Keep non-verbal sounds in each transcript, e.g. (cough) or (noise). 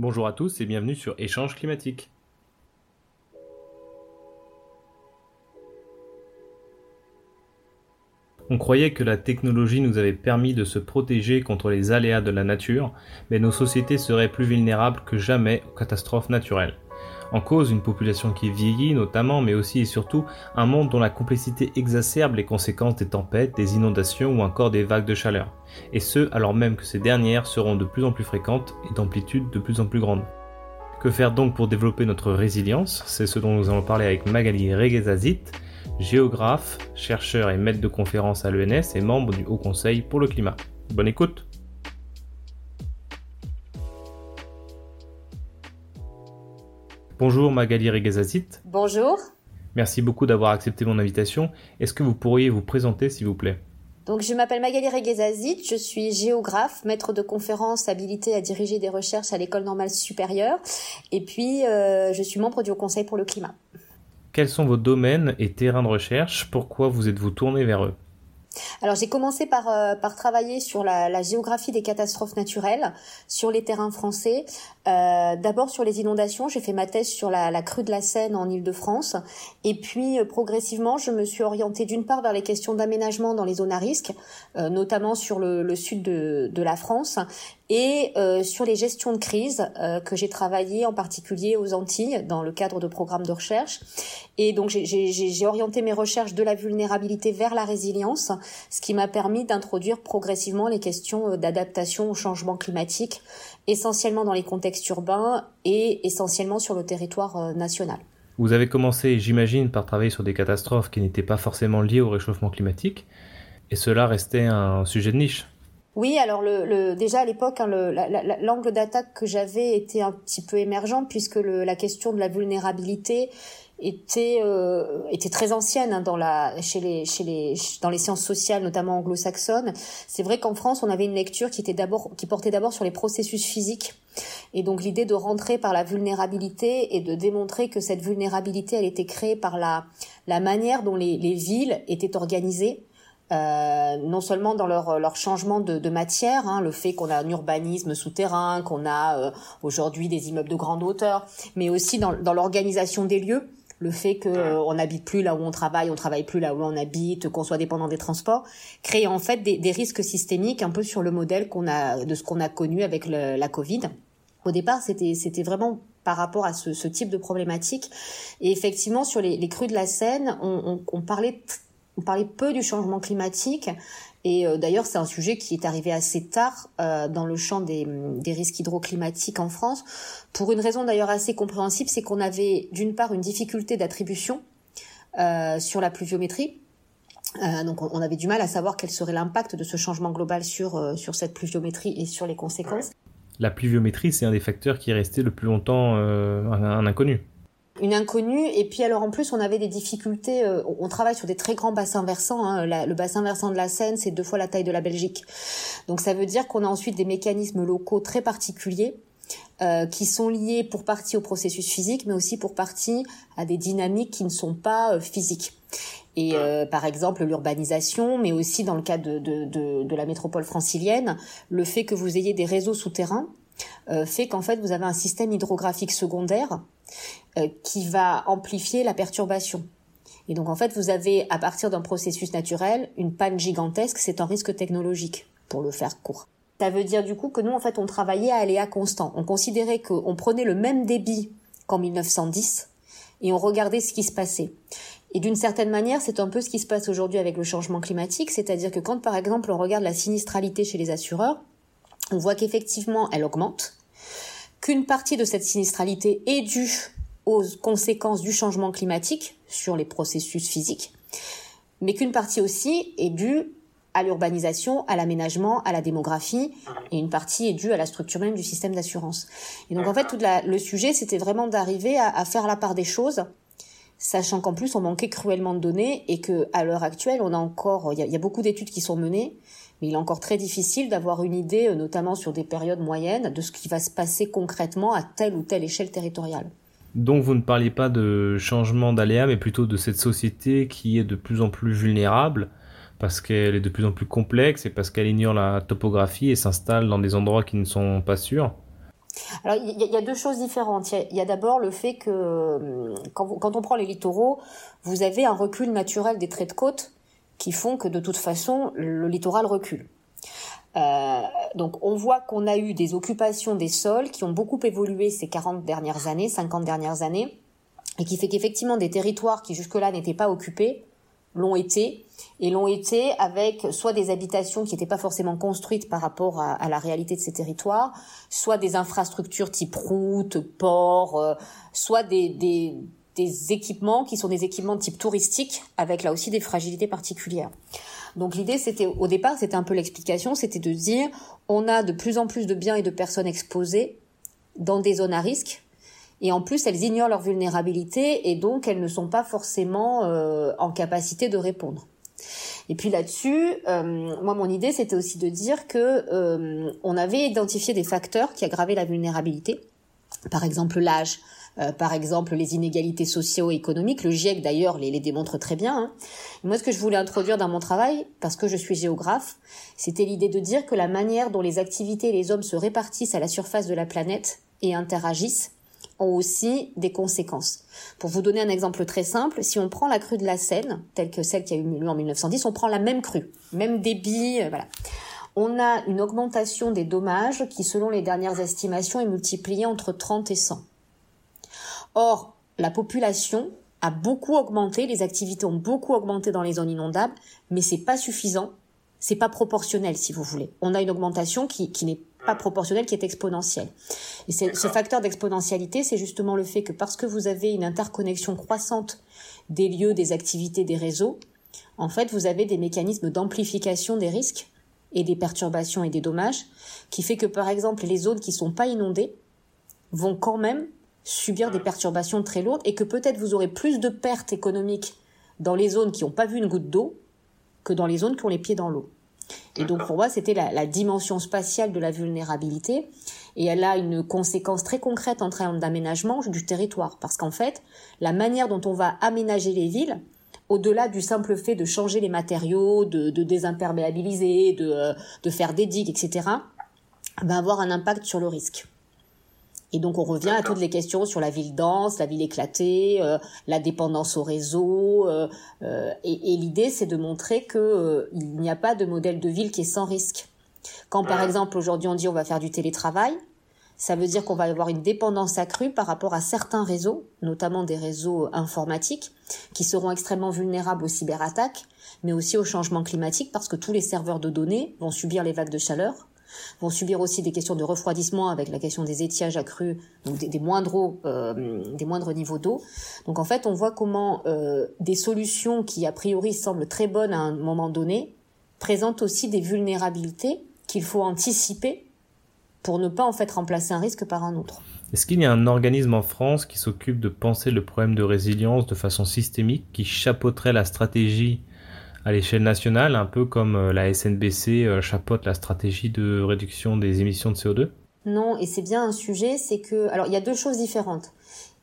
Bonjour à tous et bienvenue sur Échange climatique. On croyait que la technologie nous avait permis de se protéger contre les aléas de la nature, mais nos sociétés seraient plus vulnérables que jamais aux catastrophes naturelles. En cause, une population qui vieillit notamment, mais aussi et surtout un monde dont la complexité exacerbe les conséquences des tempêtes, des inondations ou encore des vagues de chaleur. Et ce, alors même que ces dernières seront de plus en plus fréquentes et d'amplitude de plus en plus grande. Que faire donc pour développer notre résilience? C'est ce dont nous allons parler avec Magali Reguezazit, géographe, chercheur et maître de conférence à l'ENS et membre du Haut Conseil pour le climat. Bonne écoute Bonjour Magali Reguezazit. Bonjour. Merci beaucoup d'avoir accepté mon invitation. Est-ce que vous pourriez vous présenter s'il vous plaît? Donc, je m'appelle Magali Reguezazit, je suis géographe, maître de conférence habilité à diriger des recherches à l'école normale supérieure, et puis euh, je suis membre du Haut Conseil pour le climat. Quels sont vos domaines et terrains de recherche? Pourquoi vous êtes-vous tourné vers eux? Alors j'ai commencé par, euh, par travailler sur la, la, géographie des catastrophes naturelles sur les terrains français. Euh, D'abord sur les inondations, j'ai fait ma thèse sur la, la crue de la Seine en Île-de-France. Et puis euh, progressivement, je me suis orientée d'une part vers les questions d'aménagement dans les zones à risque, euh, notamment sur le, le sud de, de, la France, et euh, sur les gestions de crise euh, que j'ai travaillé en particulier aux Antilles dans le cadre de programmes de recherche. Et donc j'ai orienté mes recherches de la vulnérabilité vers la résilience, ce qui m'a permis d'introduire progressivement les questions euh, d'adaptation au changement climatique, essentiellement dans les contextes urbains et essentiellement sur le territoire national. Vous avez commencé, j'imagine, par travailler sur des catastrophes qui n'étaient pas forcément liées au réchauffement climatique, et cela restait un sujet de niche. Oui, alors le, le déjà à l'époque, hein, l'angle d'attaque que j'avais était un petit peu émergent puisque le, la question de la vulnérabilité était euh, était très ancienne hein, dans la chez les chez les dans les sciences sociales notamment anglo-saxonnes. C'est vrai qu'en France, on avait une lecture qui était d'abord qui portait d'abord sur les processus physiques et donc l'idée de rentrer par la vulnérabilité et de démontrer que cette vulnérabilité elle était créée par la la manière dont les, les villes étaient organisées euh, non seulement dans leur, leur changement de, de matière, hein, le fait qu'on a un urbanisme souterrain, qu'on a euh, aujourd'hui des immeubles de grande hauteur, mais aussi dans, dans l'organisation des lieux, le fait qu'on euh, on n'habite plus là où on travaille, on travaille plus là où on habite, qu'on soit dépendant des transports, crée en fait des, des, risques systémiques un peu sur le modèle qu'on a de ce qu'on a connu avec le, la Covid. Au départ, c'était c'était vraiment par rapport à ce, ce, type de problématique. Et effectivement, sur les, les crues de la Seine, on, on, on parlait on parlait peu du changement climatique et euh, d'ailleurs, c'est un sujet qui est arrivé assez tard euh, dans le champ des, des, risques hydroclimatiques en France, pour une raison d'ailleurs assez compréhensible, c'est qu'on avait d'une part une difficulté d'attribution euh, sur la pluviométrie. Donc on avait du mal à savoir quel serait l'impact de ce changement global sur, sur cette pluviométrie et sur les conséquences. La pluviométrie, c'est un des facteurs qui est resté le plus longtemps un, un inconnu une inconnue. Et puis alors en plus, on avait des difficultés. Euh, on travaille sur des très grands bassins versants. Hein. le bassin versant de la Seine, c'est deux fois la taille de la Belgique. Donc ça veut dire qu'on a ensuite des mécanismes locaux très particuliers. Euh, qui sont liés pour partie au processus physique, mais aussi pour partie à des dynamiques qui ne sont pas euh, physiques. Et euh, par exemple l'urbanisation, mais aussi dans le cas de, de, de, de, la métropole francilienne, le fait que vous ayez des réseaux souterrains fait qu'en fait vous avez un système hydrographique secondaire euh, qui va amplifier la perturbation. Et donc en fait, vous avez à partir d'un processus naturel une panne gigantesque, c'est un risque technologique pour le faire court. Ça veut dire du coup que nous en fait on travaillait à aléa constant. On considérait qu'on prenait le même débit qu'en 1910 et on regardait ce qui se passait. Et d'une certaine manière, c'est un peu ce qui se passe aujourd'hui avec le changement climatique, c'est-à-dire que quand par exemple on regarde la sinistralité chez les assureurs, on voit qu'effectivement elle augmente, qu'une partie de cette sinistralité est due aux conséquences du changement climatique sur les processus physiques, mais qu'une partie aussi est due à l'urbanisation, à l'aménagement, à la démographie, et une partie est due à la structure même du système d'assurance. Et donc en fait, tout le sujet, c'était vraiment d'arriver à, à, faire la part des choses, sachant qu'en plus on manquait cruellement de données et que à l'heure actuelle, on a encore, il y, y a, beaucoup d'études qui sont menées, mais il est encore très difficile d'avoir une idée, notamment sur des périodes moyennes, de ce qui va se passer concrètement à telle ou telle échelle territoriale. Donc vous ne parliez pas de changement d'aléa, mais plutôt de cette société qui est de plus en plus vulnérable parce qu'elle est de plus en plus complexe et parce qu'elle ignore la topographie et s'installe dans des endroits qui ne sont pas sûrs. Alors il y, a deux choses différentes. Il y a, d'abord le fait que euh, quand, on prend les littoraux, vous avez un recul naturel des traits de côte qui font que de toute façon le littoral recule. Euh, donc on voit qu'on a eu des occupations des sols qui ont beaucoup évolué ces 40 dernières années, 50 dernières années, et qui fait qu'effectivement des territoires qui jusque-là n'étaient pas occupés l'ont été, et l'ont été avec soit des habitations qui n'étaient pas forcément construites par rapport à, la réalité de ces territoires, soit des infrastructures type route, port, euh, soit des, des, des équipements qui sont des équipements de type touristique, avec là aussi des fragilités particulières. Donc l'idée, c'était au départ, c'était un peu l'explication, c'était de dire on a de plus en plus de biens et de personnes exposées dans des zones à risque et en plus, elles ignorent leur vulnérabilité et donc elles ne sont pas forcément euh, en capacité de répondre. Et puis là-dessus, euh, moi mon idée c'était aussi de dire que euh, on avait identifié des facteurs qui aggravaient la vulnérabilité, par exemple l'âge, par exemple les inégalités socio-économiques. Le GIEC d'ailleurs les, les, démontre très bien. Hein. Moi ce que je voulais introduire dans mon travail, parce que je suis géographe, c'était l'idée de dire que la manière dont les activités et les hommes se répartissent à la surface de la planète et interagissent ont aussi des conséquences. Pour vous donner un exemple très simple, si on prend la crue de la Seine, telle que celle qui a eu lieu en 1910, on prend la même crue, même débit, euh, voilà. On a une augmentation des dommages qui, selon les dernières estimations, est multipliée entre 30 et 100. Or, la population a beaucoup augmenté, les activités ont beaucoup augmenté dans les zones inondables, mais c'est pas suffisant, c'est pas proportionnel si vous voulez. On a une augmentation qui, qui n'est pas proportionnel qui est exponentiel. Et ce facteur d'exponentialité, c'est justement le fait que parce que vous avez une interconnexion croissante des lieux, des activités, des réseaux, en fait, vous avez des mécanismes d'amplification des risques et des perturbations et des dommages, qui fait que, par exemple, les zones qui sont pas inondées vont quand même subir des perturbations très lourdes et que peut-être vous aurez plus de pertes économiques dans les zones qui n'ont pas vu une goutte d'eau que dans les zones qui ont les pieds dans l'eau. Et donc pour moi, c'était la, dimension spatiale de la vulnérabilité. Et elle a une conséquence très concrète en termes d'aménagement du territoire. Parce qu'en fait, la manière dont on va aménager les villes, au-delà du simple fait de changer les matériaux, de, désimperméabiliser, de, euh, de faire des digues, etc., va avoir un impact sur le risque. Et donc on revient à toutes les questions sur la ville dense, la ville éclatée, euh, la dépendance au réseau. Euh, euh, et, l'idée, c'est de montrer que il n'y a pas de modèle de ville qui est sans risque. Quand par exemple aujourd'hui on dit on va faire du télétravail, ça veut dire qu'on va avoir une dépendance accrue par rapport à certains réseaux, notamment des réseaux informatiques, qui seront extrêmement vulnérables aux cyberattaques, mais aussi au changement climatique parce que tous les serveurs de données vont subir les vagues de chaleur, vont subir aussi des questions de refroidissement avec la question des étiages accrus, donc des, moindres, euh, des moindres niveaux d'eau. Donc en fait, on voit comment euh, des solutions qui a priori semblent très bonnes à un moment donné présentent aussi des vulnérabilités qu'il faut anticiper pour ne pas en fait remplacer un risque par un autre. Est-ce qu'il y a un organisme en France qui s'occupe de penser le problème de résilience de façon systémique, qui chapeauterait la stratégie à l'échelle nationale, un peu comme euh, la SNBC euh, chapeaute la stratégie de réduction des émissions de CO2 Non, et c'est bien un sujet, c'est que... Alors, il y a deux choses différentes.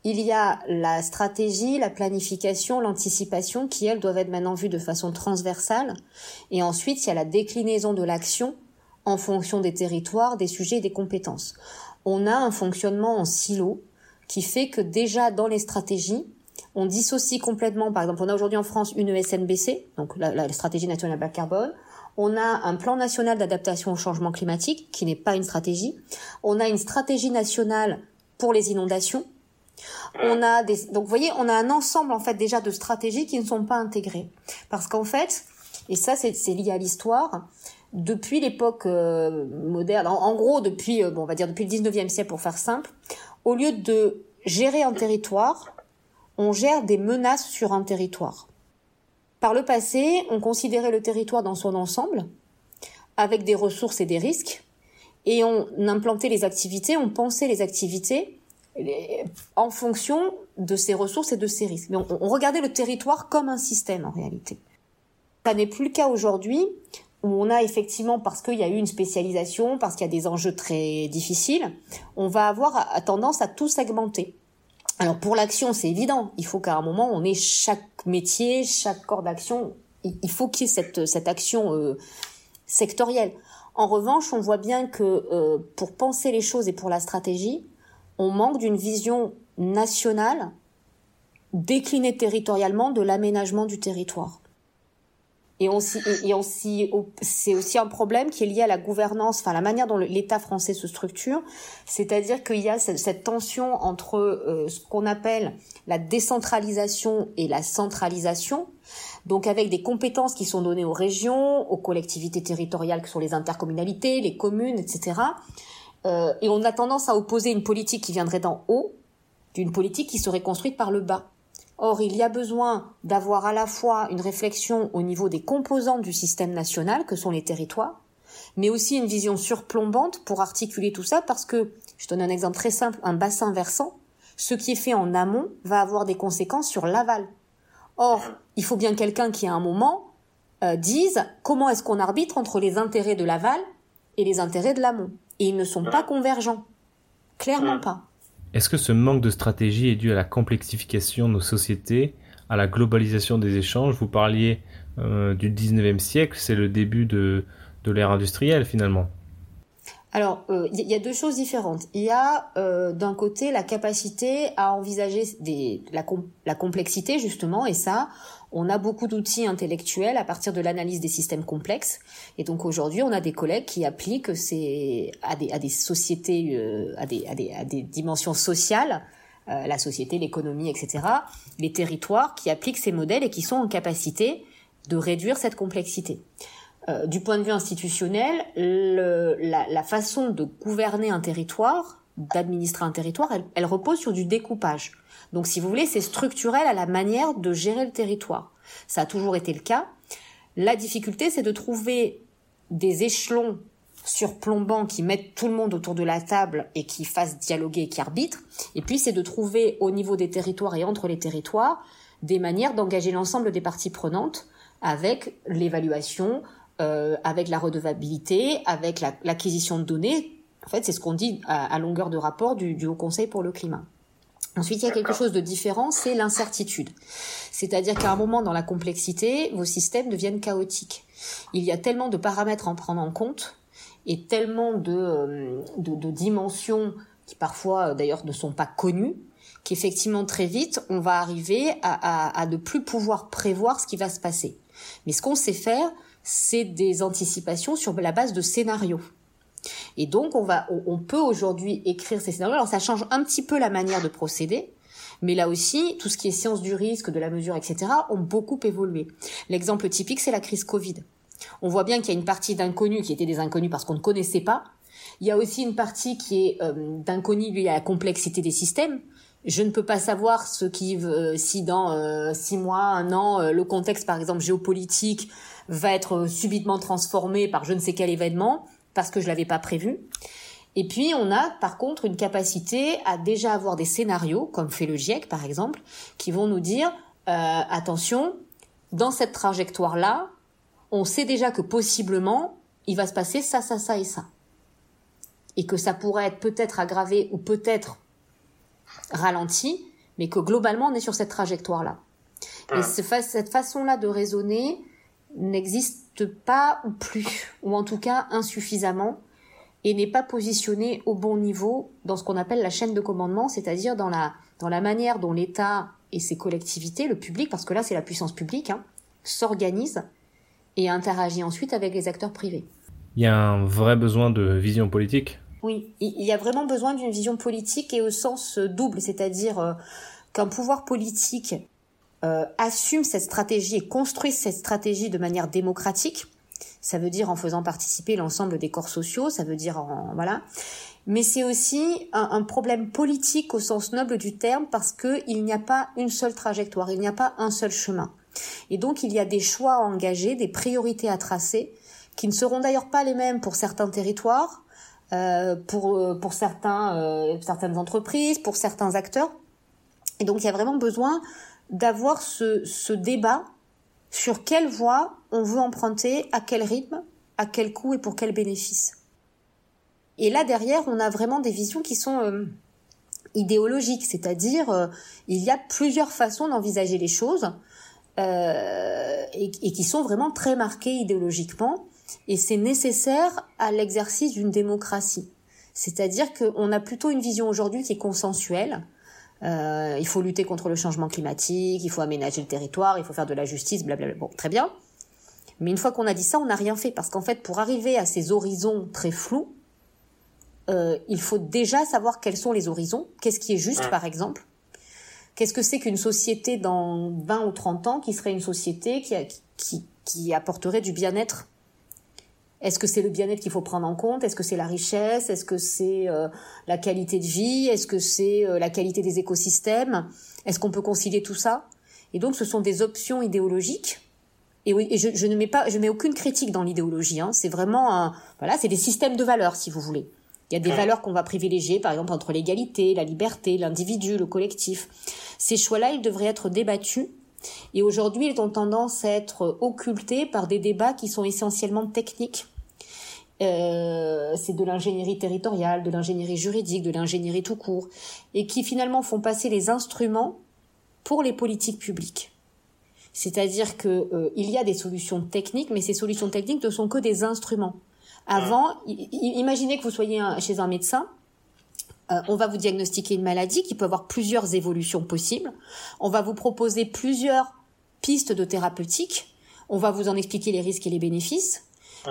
Il y a la stratégie, la planification, l'anticipation qui, elles, doivent être maintenant vues de façon transversale. Et ensuite, il y a la déclinaison de l'action en fonction des territoires, des sujets et des compétences. On a un fonctionnement en silo qui fait que déjà dans les stratégies, on dissocie complètement, par exemple, on a aujourd'hui en France une ESNBC, donc la, stratégie nationale bas carbone. On a un plan national d'adaptation au changement climatique, qui n'est pas une stratégie. On a une stratégie nationale pour les inondations. On a des, donc vous voyez, on a un ensemble en fait déjà de stratégies qui ne sont pas intégrées, parce qu'en fait, et ça c'est lié à l'histoire, depuis l'époque euh, moderne, en, gros depuis, euh, bon, on va dire depuis le 19e siècle pour faire simple, au lieu de gérer un territoire, on gère des menaces sur un territoire. Par le passé, on considérait le territoire dans son ensemble, avec des ressources et des risques, et on implantait les activités, on pensait les activités en fonction de ces ressources et de ces risques. Mais on, regardait le territoire comme un système en réalité. Ça n'est plus le cas aujourd'hui, où on a effectivement, parce qu'il y a eu une spécialisation, parce qu'il y a des enjeux très difficiles, on va avoir tendance à tout segmenter. Alors pour l'action, c'est évident. Il faut qu'à un moment, on ait chaque métier, chaque corps d'action. Il faut qu'il y ait cette, cette action euh, sectorielle. En revanche, on voit bien que euh, pour penser les choses et pour la stratégie, on manque d'une vision nationale déclinée territorialement de l'aménagement du territoire. Et, c'est aussi un problème qui est lié à la gouvernance, enfin la manière dont l'État français se structure, c'est-à-dire qu'il y a cette, tension entre euh, ce qu'on appelle la décentralisation et la centralisation, donc avec des compétences qui sont données aux régions, aux collectivités territoriales que sont les intercommunalités, les communes, etc. Euh, et on a tendance à opposer une politique qui viendrait d'en haut d'une politique qui serait construite par le bas. Or, il y a besoin d'avoir à la fois une réflexion au niveau des composants du système national, que sont les territoires, mais aussi une vision surplombante pour articuler tout ça, parce que, je donne un exemple très simple, un bassin versant, ce qui est fait en amont va avoir des conséquences sur l'aval. Or, il faut bien quelqu'un qui, à un moment, euh, dise comment est-ce qu'on arbitre entre les intérêts de l'aval et les intérêts de l'amont. Et ils ne sont pas convergents. Clairement pas. Est-ce que ce manque de stratégie est dû à la complexification de nos sociétés, à la globalisation des échanges? Vous parliez euh, du 19e siècle, c'est le début de, de l'ère industrielle finalement. Alors, il euh, y a deux choses différentes. Il y a euh, d'un côté la capacité à envisager la, la complexité justement, et ça, on a beaucoup d'outils intellectuels à partir de l'analyse des systèmes complexes. Et donc aujourd'hui, on a des collègues qui appliquent ces à des, à des sociétés, euh, à, des, à, des, à des dimensions sociales, euh, la société, l'économie, etc. Les territoires qui appliquent ces modèles et qui sont en capacité de réduire cette complexité. Euh, du point de vue institutionnel, le, la, la, façon de gouverner un territoire, d'administrer un territoire, elle, elle repose sur du découpage. Donc si vous voulez, c'est structurel à la manière de gérer le territoire. Ça a toujours été le cas. La difficulté, c'est de trouver des échelons surplombants qui mettent tout le monde autour de la table et qui fassent dialoguer et qui arbitrent. Et puis, c'est de trouver au niveau des territoires et entre les territoires des manières d'engager l'ensemble des parties prenantes avec l'évaluation, euh, avec la redevabilité, avec l'acquisition de données. En fait, c'est ce qu'on dit à, longueur de rapport du Haut Conseil pour le climat. Ensuite, il y a quelque chose de différent, c'est l'incertitude. C'est-à-dire qu'à un moment dans la complexité, vos systèmes deviennent chaotiques. Il y a tellement de paramètres à en prendre en compte et tellement de, euh, de, dimensions qui parfois euh, d'ailleurs ne sont pas connues qu'effectivement très vite on va arriver à, à, à ne plus pouvoir prévoir ce qui va se passer. Mais ce qu'on sait faire, c'est des anticipations sur la base de scénarios. Et donc, on, va, on, peut aujourd'hui écrire ces scénarios. Alors, ça change un petit peu la manière de procéder, mais là aussi, tout ce qui est science du risque, de la mesure, etc., ont beaucoup évolué. L'exemple typique, c'est la crise Covid. On voit bien qu'il y a une partie d'inconnus qui étaient des inconnus parce qu'on ne connaissait pas. Il y a aussi une partie qui est euh, d'inconnus liée à la complexité des systèmes. Je ne peux pas savoir ce qui, euh, si dans euh, six mois, un an, euh, le contexte, par exemple géopolitique, va être subitement transformé par je ne sais quel événement parce que je l'avais pas prévu. Et puis on a par contre une capacité à déjà avoir des scénarios, comme fait le GIEC par exemple, qui vont nous dire euh, attention, dans cette trajectoire-là, on sait déjà que possiblement il va se passer ça, ça, ça et ça. Et que ça pourrait être peut-être aggravé ou peut-être ralenti, mais que globalement on est sur cette trajectoire-là. Et ah. cette façon-là de raisonner n'existe pas ou plus, ou en tout cas insuffisamment, et n'est pas positionné au bon niveau dans ce qu'on appelle la chaîne de commandement, c'est-à-dire dans la, dans la manière dont l'État et ses collectivités, le public, parce que là c'est la puissance publique, hein, s'organisent et interagit ensuite avec les acteurs privés. Il y a un vrai besoin de vision politique? Oui, il y a vraiment besoin d'une vision politique et au sens double, c'est-à-dire euh, qu'un pouvoir politique euh, assume cette stratégie et construit cette stratégie de manière démocratique. Ça veut dire en faisant participer l'ensemble des corps sociaux, ça veut dire en voilà. Mais c'est aussi un, un, problème politique au sens noble du terme parce que il n'y a pas une seule trajectoire, il n'y a pas un seul chemin. Et donc il y a des choix à engager, des priorités à tracer, qui ne seront d'ailleurs pas les mêmes pour certains territoires, euh, pour euh, pour certains euh, certaines entreprises, pour certains acteurs. Et donc il y a vraiment besoin d'avoir ce, ce débat sur quelle voie on veut emprunter, à quel rythme, à quel coût et pour quel bénéfice. Et là derrière, on a vraiment des visions qui sont euh, idéologiques, c'est-à-dire euh, il y a plusieurs façons d'envisager les choses euh, et, et, qui sont vraiment très marquées idéologiquement. et c'est nécessaire à l'exercice d'une démocratie. C'est-à-dire qu'on a plutôt une vision aujourd'hui qui est consensuelle. Euh, il faut lutter contre le changement climatique, il faut aménager le territoire, il faut faire de la justice, blablabla. Bon, très bien. Mais une fois qu'on a dit ça, on n'a rien fait. Parce qu'en fait, pour arriver à ces horizons très flous, euh, il faut déjà savoir quels sont les horizons, qu'est-ce qui est juste, par exemple? Qu'est-ce que c'est qu'une société dans 20 ou 30 ans qui serait une société qui, qui, qui apporterait du bien-être? Est-ce que c'est le bien-être qu'il faut prendre en compte? Est-ce que c'est la richesse? Est-ce que c'est euh, la qualité de vie? Est-ce que c'est euh, la qualité des écosystèmes? Est-ce qu'on peut concilier tout ça? Et donc, ce sont des options idéologiques. Et oui, et je, je ne mets pas, je mets aucune critique dans l'idéologie. Hein. C'est vraiment, un, voilà, c'est des systèmes de valeurs, si vous voulez. Il y a des valeurs qu'on va privilégier, par exemple entre l'égalité, la liberté, l'individu, le collectif. Ces choix-là, ils devraient être débattus et aujourd'hui, ils ont tendance à être occultés par des débats qui sont essentiellement techniques. Euh, c'est de l'ingénierie territoriale, de l'ingénierie juridique, de l'ingénierie tout court, et qui finalement font passer les instruments pour les politiques publiques. C'est-à-dire que euh, il y a des solutions techniques, mais ces solutions techniques ne sont que des instruments. Avant, imaginez que vous soyez chez un médecin, euh, on va vous diagnostiquer une maladie qui peut avoir plusieurs évolutions possibles. On va vous proposer plusieurs pistes de thérapeutique. On va vous en expliquer les risques et les bénéfices.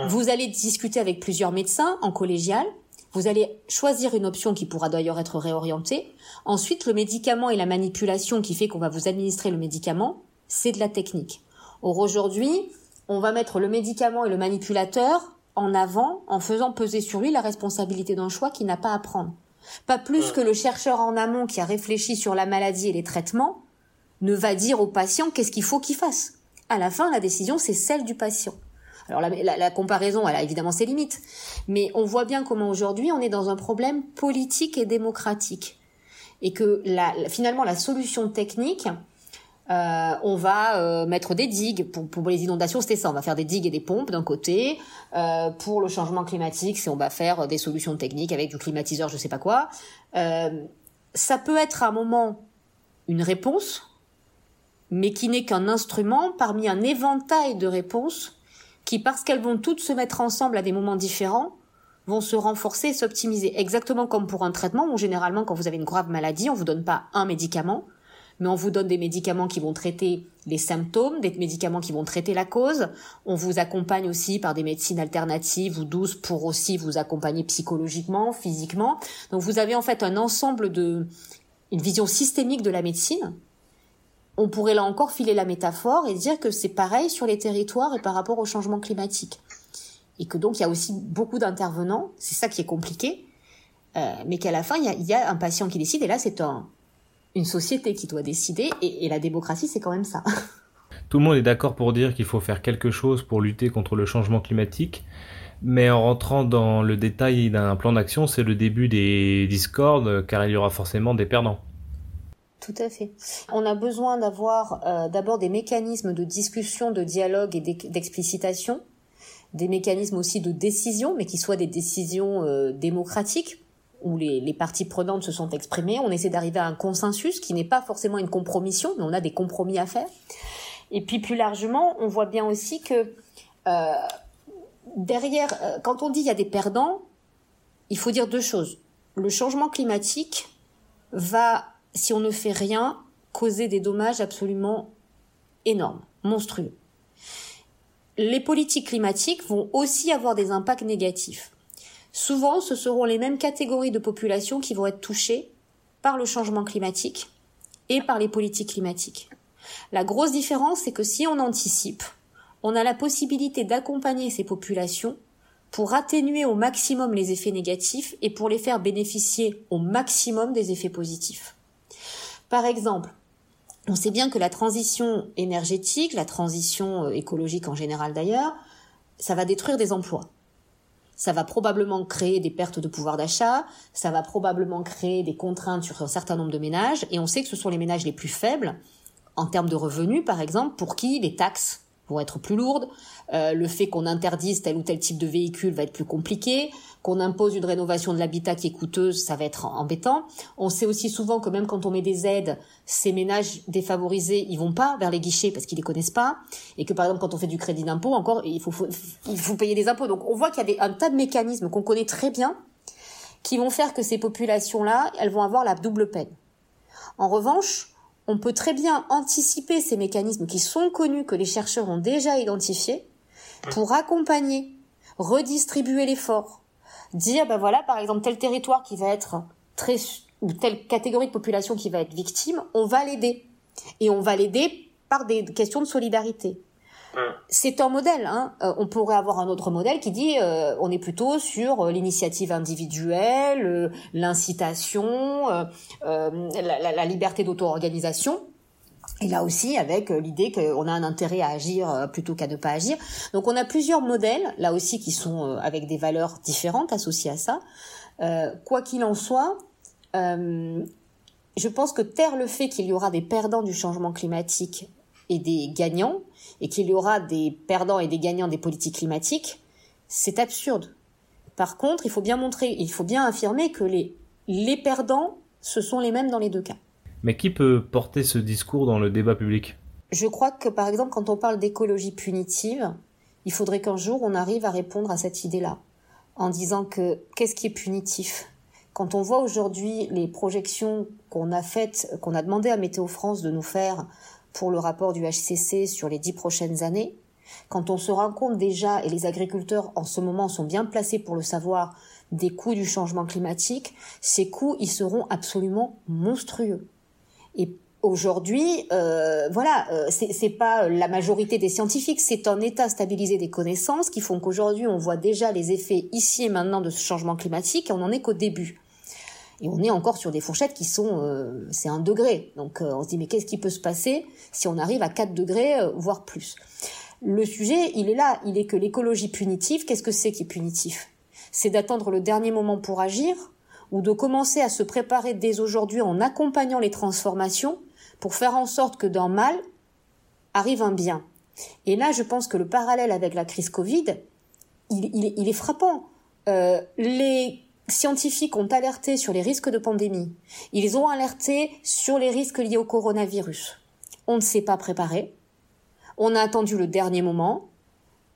Vous allez discuter avec plusieurs médecins en collégial. Vous allez choisir une option qui pourra d'ailleurs être réorientée. Ensuite, le médicament et la manipulation qui fait qu'on va vous administrer le médicament, c'est de la technique. Or aujourd'hui, on va mettre le médicament et le manipulateur en avant en faisant peser sur lui la responsabilité d'un choix qu'il n'a pas à prendre. Pas plus que le chercheur en amont qui a réfléchi sur la maladie et les traitements ne va dire au patient qu'est-ce qu'il faut qu'il fasse. À la fin, la décision, c'est celle du patient. Alors la, comparaison, elle a évidemment ses limites, mais on voit bien comment aujourd'hui on est dans un problème politique et démocratique, et que finalement la solution technique, euh, on va euh, mettre des digues pour, les inondations, c'était ça. On va faire des digues et des pompes d'un côté. Euh, pour le changement climatique, c'est on va faire des solutions techniques avec du climatiseur, je sais pas quoi. ça peut être à un moment une réponse, mais qui n'est qu'un instrument parmi un éventail de réponses qui, parce qu'elles vont toutes se mettre ensemble à des moments différents, vont se renforcer et s'optimiser. Exactement comme pour un traitement où généralement quand vous avez une grave maladie, on vous donne pas un médicament, mais on vous donne des médicaments qui vont traiter les symptômes, des médicaments qui vont traiter la cause. On vous accompagne aussi par des médecines alternatives ou douces pour aussi vous accompagner psychologiquement, physiquement. Donc vous avez en fait un ensemble de, une vision systémique de la médecine. On pourrait là encore filer la métaphore et dire que c'est pareil sur les territoires et par rapport au changement climatique. Et que donc il y a aussi beaucoup d'intervenants, c'est ça qui est compliqué, euh, mais qu'à la fin il y, a, un patient qui décide et là c'est un, une société qui doit décider, et, la démocratie, c'est quand même ça. (laughs) Tout le monde est d'accord pour dire qu'il faut faire quelque chose pour lutter contre le changement climatique, mais en rentrant dans le détail d'un plan d'action, c'est le début des discordes, car il y aura forcément des perdants. Tout à fait. On a besoin d'avoir euh, d'abord des mécanismes de discussion, de dialogue et d'explicitation, des mécanismes aussi de décision, mais qui soient des décisions euh, démocratiques où les, parties prenantes se sont exprimées. On essaie d'arriver à un consensus qui n'est pas forcément une compromission, mais on a des compromis à faire. Et puis plus largement, on voit bien aussi que euh, derrière, quand on dit il y a des perdants, il faut dire deux choses. Le changement climatique va, si on ne fait rien, causer des dommages absolument énormes, monstrueux. Les politiques climatiques vont aussi avoir des impacts négatifs. Souvent, ce seront les mêmes catégories de population qui vont être touchées par le changement climatique et par les politiques climatiques. La grosse différence, c'est que si on anticipe, on a la possibilité d'accompagner ces populations pour atténuer au maximum les effets négatifs et pour les faire bénéficier au maximum des effets positifs. Par exemple, on sait bien que la transition énergétique, la transition euh, écologique en général d'ailleurs, ça va détruire des emplois ça va probablement créer des pertes de pouvoir d'achat, ça va probablement créer des contraintes sur un certain nombre de ménages, et on sait que ce sont les ménages les plus faibles, en termes de revenus par exemple, pour qui les taxes vont être plus lourdes. Euh, le fait qu'on interdise tel ou tel type de véhicule va être plus compliqué. Qu'on impose une rénovation de l'habitat qui est coûteuse, ça va être embêtant. On sait aussi souvent que même quand on met des aides, ces ménages défavorisés, ils vont pas vers les guichets parce qu'ils les connaissent pas. Et que par exemple, quand on fait du crédit d'impôt, encore, il faut, il faut payer des impôts. Donc on voit qu'il y a un tas de mécanismes qu'on connaît très bien qui vont faire que ces populations-là, elles vont avoir la double peine. En revanche, on peut très bien anticiper ces mécanismes qui sont connus, que les chercheurs ont déjà identifiés, pour accompagner, redistribuer l'effort, dire ben voilà par exemple tel territoire qui va être très ou telle catégorie de population qui va être victime, on va l'aider et on va l'aider par des questions de solidarité. C'est un modèle. Hein. Euh, on pourrait avoir un autre modèle qui dit euh, on est plutôt sur euh, l'initiative individuelle, l'incitation, la, liberté d'auto-organisation. Et là aussi, avec l'idée qu'on a un intérêt à agir plutôt qu'à ne pas agir. Donc on a plusieurs modèles, là aussi, qui sont avec des valeurs différentes associées à ça. quoi qu'il en soit, je pense que taire le fait qu'il y aura des perdants du changement climatique et des gagnants, et qu'il y aura des perdants et des gagnants des politiques climatiques, c'est absurde. Par contre, il faut bien montrer, il faut bien affirmer que les, les perdants, ce sont les mêmes dans les deux cas. Mais qui peut porter ce discours dans le débat public? Je crois que par exemple, quand on parle d'écologie punitive, il faudrait qu'un jour on arrive à répondre à cette idée-là, en disant que qu'est-ce qui est punitif? Quand on voit aujourd'hui les projections qu'on a faites, qu'on a demandé à Météo France de nous faire pour le rapport du HCC sur les dix prochaines années, quand on se rend compte déjà, et les agriculteurs en ce moment sont bien placés pour le savoir, des coûts du changement climatique, ces coûts, ils seront absolument monstrueux. Et aujourd'hui, euh, voilà, euh, c'est pas la majorité des scientifiques, c'est un état stabilisé des connaissances qui font qu'aujourd'hui, on voit déjà les effets ici et maintenant de ce changement climatique et on n'en est qu'au début. Et on est encore sur des fourchettes qui sont, euh, c'est un degré. Donc euh, on se dit mais qu'est-ce qui peut se passer si on arrive à 4 degrés, euh, voire plus? Le sujet, il est là, il est que l'écologie punitive, qu'est-ce que c'est qui est punitif? C'est d'attendre le dernier moment pour agir ou de commencer à se préparer dès aujourd'hui en accompagnant les transformations pour faire en sorte que d'un mal arrive un bien. Et là, je pense que le parallèle avec la crise Covid, il, est frappant. Euh, les scientifiques ont alerté sur les risques de pandémie. Ils ont alerté sur les risques liés au coronavirus. On ne s'est pas préparé. On a attendu le dernier moment.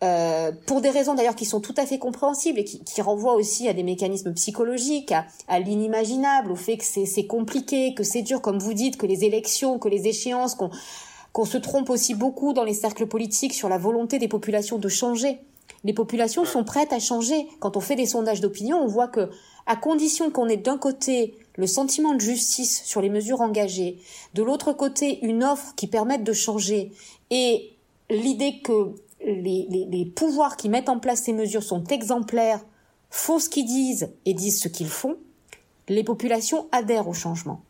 Euh, pour des raisons d'ailleurs qui sont tout à fait compréhensibles et qui, renvoient aussi à des mécanismes psychologiques, à, l'inimaginable, au fait que c'est compliqué, que c'est dur, comme vous dites, que les élections, que les échéances, qu'on se trompe aussi beaucoup dans les cercles politiques sur la volonté des populations de changer. Les populations sont prêtes à changer. Quand on fait des sondages d'opinion, on voit que, à condition qu'on ait d'un côté le sentiment de justice sur les mesures engagées, de l'autre côté une offre qui permette de changer et l'idée que les, pouvoirs qui mettent en place ces mesures sont exemplaires, font ce qu'ils disent et disent ce qu'ils font, les populations adhèrent au changement.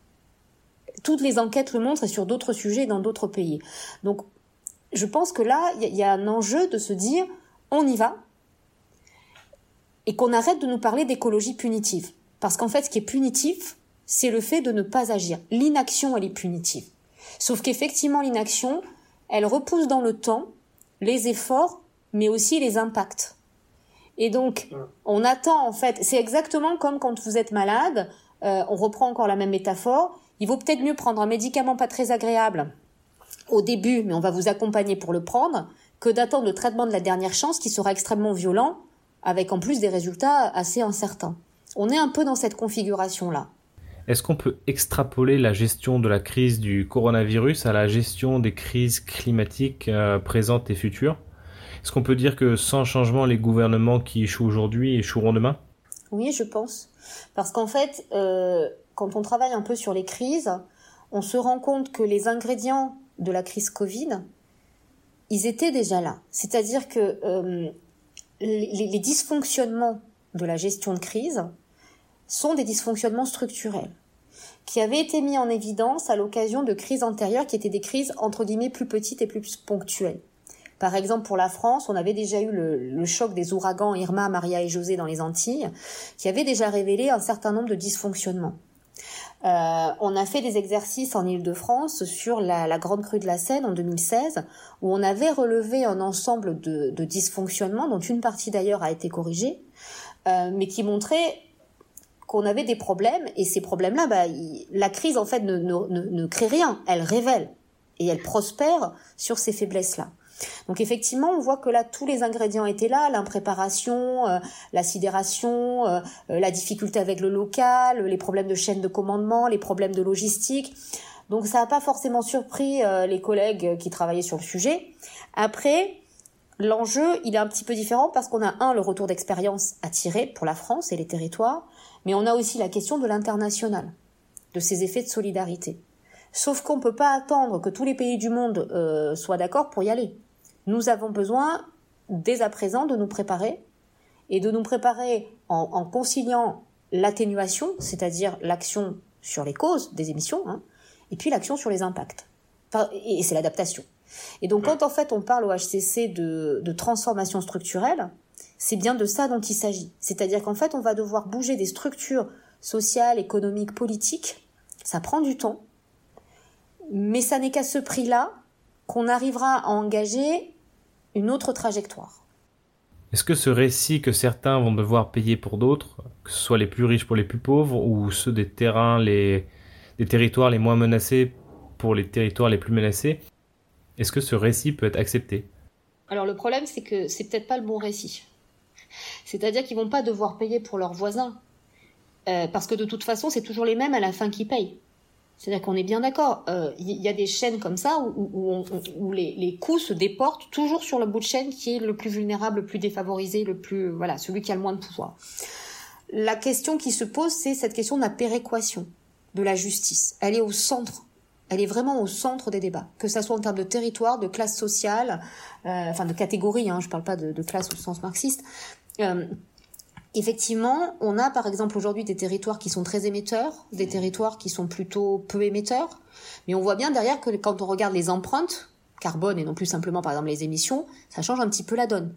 Toutes les enquêtes le montrent et sur d'autres sujets dans d'autres pays. Donc, je pense que là, il y, a un enjeu de se dire, on y va, et qu'on arrête de nous parler d'écologie punitive. Parce qu'en fait, ce qui est punitif, c'est le fait de ne pas agir. L'inaction, elle est punitive. Sauf qu'effectivement, l'inaction, elle repousse dans le temps les efforts, mais aussi les impacts. Et donc, on attend en fait, c'est exactement comme quand vous êtes malade, euh, on reprend encore la même métaphore, il vaut peut-être mieux prendre un médicament pas très agréable au début, mais on va vous accompagner pour le prendre, que d'attendre le traitement de la dernière chance qui sera extrêmement violent, avec en plus des résultats assez incertains. On est un peu dans cette configuration-là. Est-ce qu'on peut extrapoler la gestion de la crise du coronavirus à la gestion des crises climatiques euh, présentes et futures? Est-ce qu'on peut dire que sans changement, les gouvernements qui échouent aujourd'hui échoueront demain? Oui, je pense. Parce qu'en fait, euh, quand on travaille un peu sur les crises, on se rend compte que les ingrédients de la crise Covid, ils étaient déjà là. C'est-à-dire que euh, les, dysfonctionnements de la gestion de crise sont des dysfonctionnements structurels qui avaient été mis en évidence à l'occasion de crises antérieures qui étaient des crises entre guillemets plus petites et plus ponctuelles. Par exemple, pour la France, on avait déjà eu le, choc des ouragans Irma, Maria et José dans les Antilles, qui avait déjà révélé un certain nombre de dysfonctionnements. Euh, on a fait des exercices en Ile-de-France sur la, grande crue de la Seine en 2016, où on avait relevé un ensemble de, dysfonctionnements, dont une partie d'ailleurs a été corrigée, euh, mais qui montrait qu'on avait des problèmes, et ces problèmes-là, bah, la crise en fait ne, ne crée rien, elle révèle, et elle prospère sur ces faiblesses-là. Donc effectivement, on voit que là, tous les ingrédients étaient là, l'impréparation, euh, la sidération, euh, euh, la difficulté avec le local, les problèmes de chaîne de commandement, les problèmes de logistique. Donc ça n'a pas forcément surpris les collègues qui travaillaient sur le sujet. Après, l'enjeu, il est un petit peu différent parce qu'on a un, le retour d'expérience à tirer pour la France et les territoires, mais on a aussi la question de l'international, de ces effets de solidarité. Sauf qu'on ne peut pas attendre que tous les pays du monde soient d'accord pour y aller. Nous avons besoin, dès à présent, de nous préparer et de nous préparer en, conciliant l'atténuation, c'est-à-dire l'action sur les causes des émissions, hein, et puis l'action sur les impacts. et c'est l'adaptation. Et donc quand en fait on parle au HCC de, de transformation structurelle, c'est bien de ça dont il s'agit. C'est-à-dire qu'en fait on va devoir bouger des structures sociales, économiques, politiques. Ça prend du temps, mais ça n'est qu'à ce prix-là qu'on arrivera à engager une autre trajectoire. Est-ce que ce récit que certains vont devoir payer pour d'autres, que ce soit les plus riches pour les plus pauvres ou ceux des terrains, les, des territoires les moins menacés pour les territoires les plus menacés, est-ce que ce récit peut être accepté? Alors le problème c'est que c'est peut-être pas le bon récit. C'est-à-dire qu'ils vont pas devoir payer pour leurs voisins. Euh, parce que de toute façon, c'est toujours les mêmes à la fin qui payent. C'est-à-dire qu'on est bien d'accord. Il euh, y a des chaînes comme ça où, les, coûts se déportent toujours sur le bout de chaîne qui est le plus vulnérable, le plus défavorisé, le plus voilà, celui qui a le moins de pouvoir. La question qui se pose, c'est cette question de la péréquation de la justice. Elle est au centre. Elle est vraiment au centre des débats, que ça soit en termes de territoire, de classe sociale, euh, enfin de catégorie. Hein, je ne parle pas de, classe au sens marxiste. Euh, Effectivement, on a par exemple aujourd'hui des territoires qui sont très émetteurs, des territoires qui sont plutôt peu émetteurs, mais on voit bien derrière que quand on regarde les empreintes, carbone et non plus simplement par exemple les émissions, ça change un petit peu la donne.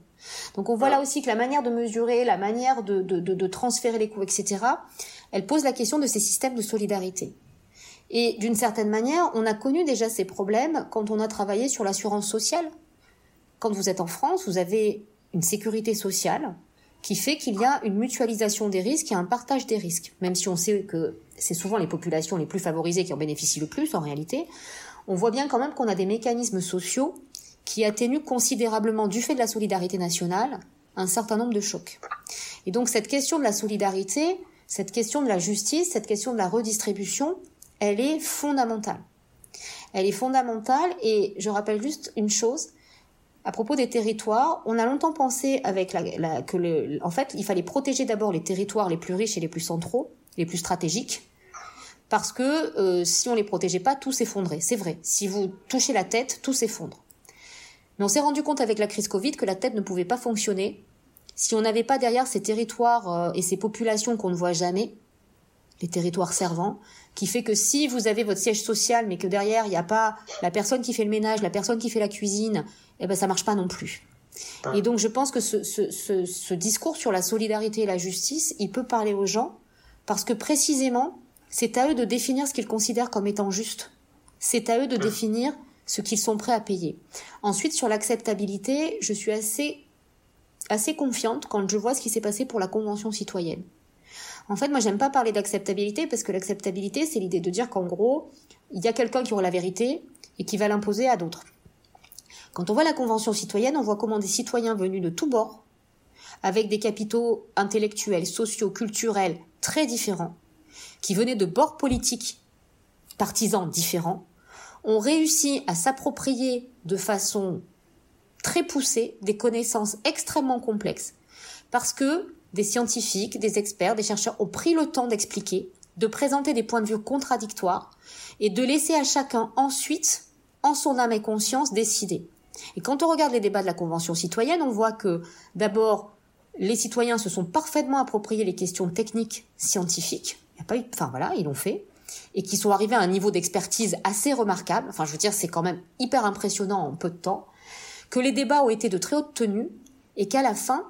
Donc on voit là aussi que la manière de mesurer, la manière de, de transférer les coûts, etc., elle pose la question de ces systèmes de solidarité. Et d'une certaine manière, on a connu déjà ces problèmes quand on a travaillé sur l'assurance sociale. Quand vous êtes en France, vous avez une sécurité sociale qui fait qu'il y a une mutualisation des risques et un partage des risques. Même si on sait que c'est souvent les populations les plus favorisées qui en bénéficient le plus en réalité, on voit bien quand même qu'on a des mécanismes sociaux qui atténuent considérablement du fait de la solidarité nationale un certain nombre de chocs. Et donc cette question de la solidarité, cette question de la justice, cette question de la redistribution, elle est fondamentale. Elle est fondamentale et je rappelle juste une chose, à propos des territoires, on a longtemps pensé avec que en fait, il fallait protéger d'abord les territoires les plus riches et les plus centraux, les plus stratégiques, parce que euh, si on les protégeait pas, tout s'effondrait. C'est vrai. Si vous touchez la tête, tout s'effondre. Mais on s'est rendu compte avec la crise Covid que la tête ne pouvait pas fonctionner si on n'avait pas derrière ces territoires euh, et ces populations qu'on ne voit jamais, les territoires servants, qui fait que si vous avez votre siège social, mais que derrière il n'y a pas la personne qui fait le ménage, la personne qui fait la cuisine, eh ben ça marche pas non plus. Et donc je pense que ce, ce, ce, ce, discours sur la solidarité et la justice, il peut parler aux gens parce que précisément, c'est à eux de définir ce qu'ils considèrent comme étant juste. C'est à eux de définir ce qu'ils sont prêts à payer. Ensuite, sur l'acceptabilité, je suis assez assez confiante quand je vois ce qui s'est passé pour la Convention citoyenne. En fait, moi, j'aime pas parler d'acceptabilité parce que l'acceptabilité, c'est l'idée de dire qu'en gros, il y a quelqu'un qui aura la vérité et qui va l'imposer à d'autres. Quand on voit la Convention citoyenne, on voit comment des citoyens venus de tous bords, avec des capitaux intellectuels, sociaux, culturels très différents, qui venaient de bords politiques, partisans différents, ont réussi à s'approprier de façon très poussée des connaissances extrêmement complexes, parce que des scientifiques, des experts, des chercheurs ont pris le temps d'expliquer, de présenter des points de vue contradictoires et de laisser à chacun ensuite, en son âme et conscience, décider. Et quand on regarde les débats de la Convention citoyenne, on voit que d'abord, les citoyens se sont parfaitement appropriés les questions techniques, scientifiques. Il y a pas eu, enfin voilà, ils l'ont fait. Et qui sont arrivés à un niveau d'expertise assez remarquable. Enfin, je veux dire, c'est quand même hyper impressionnant en peu de temps. Que les débats ont été de très haute tenue et qu'à la fin,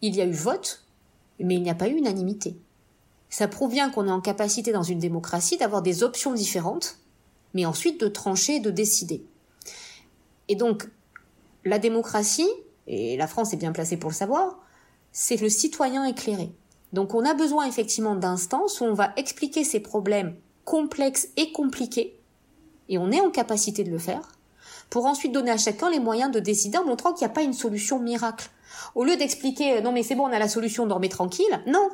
il y a eu vote, mais il n'y a pas eu unanimité. Ça prouve bien qu'on est en capacité dans une démocratie d'avoir des options différentes, mais ensuite de trancher et de décider. Et donc, la démocratie, et la France est bien placée pour le savoir, c'est le citoyen éclairé. Donc on a besoin effectivement d'instances où on va expliquer ces problèmes complexes et compliqués, et on est en capacité de le faire, pour ensuite donner à chacun les moyens de décider en montrant qu'il n'y a pas une solution miracle. Au lieu d'expliquer non mais c'est bon on a la solution, dormez tranquille, non.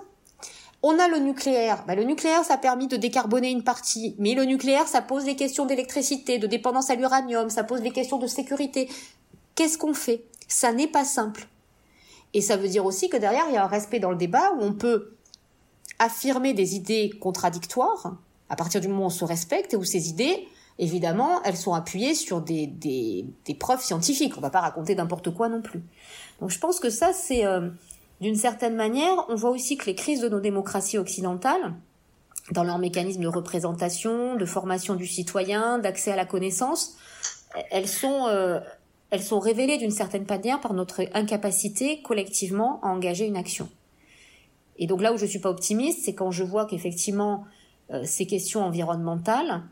On a le nucléaire. Ben, le nucléaire, ça a permis de décarboner une partie. Mais le nucléaire, ça pose des questions d'électricité, de dépendance à l'uranium, ça pose des questions de sécurité. Qu'est-ce qu'on fait? Ça n'est pas simple. Et ça veut dire aussi que derrière, il y a un respect dans le débat où on peut affirmer des idées contradictoires à partir du moment où on se respecte et où ces idées, évidemment, elles sont appuyées sur des, des, des preuves scientifiques. On ne va pas raconter n'importe quoi non plus. Donc je pense que ça, c'est euh, d'une certaine manière, on voit aussi que les crises de nos démocraties occidentales, dans leur mécanisme de représentation, de formation du citoyen, d'accès à la connaissance, elles sont, euh, elles sont révélées d'une certaine manière par notre incapacité collectivement à engager une action. Et donc là où je suis pas optimiste, c'est quand je vois qu'effectivement euh, ces questions environnementales,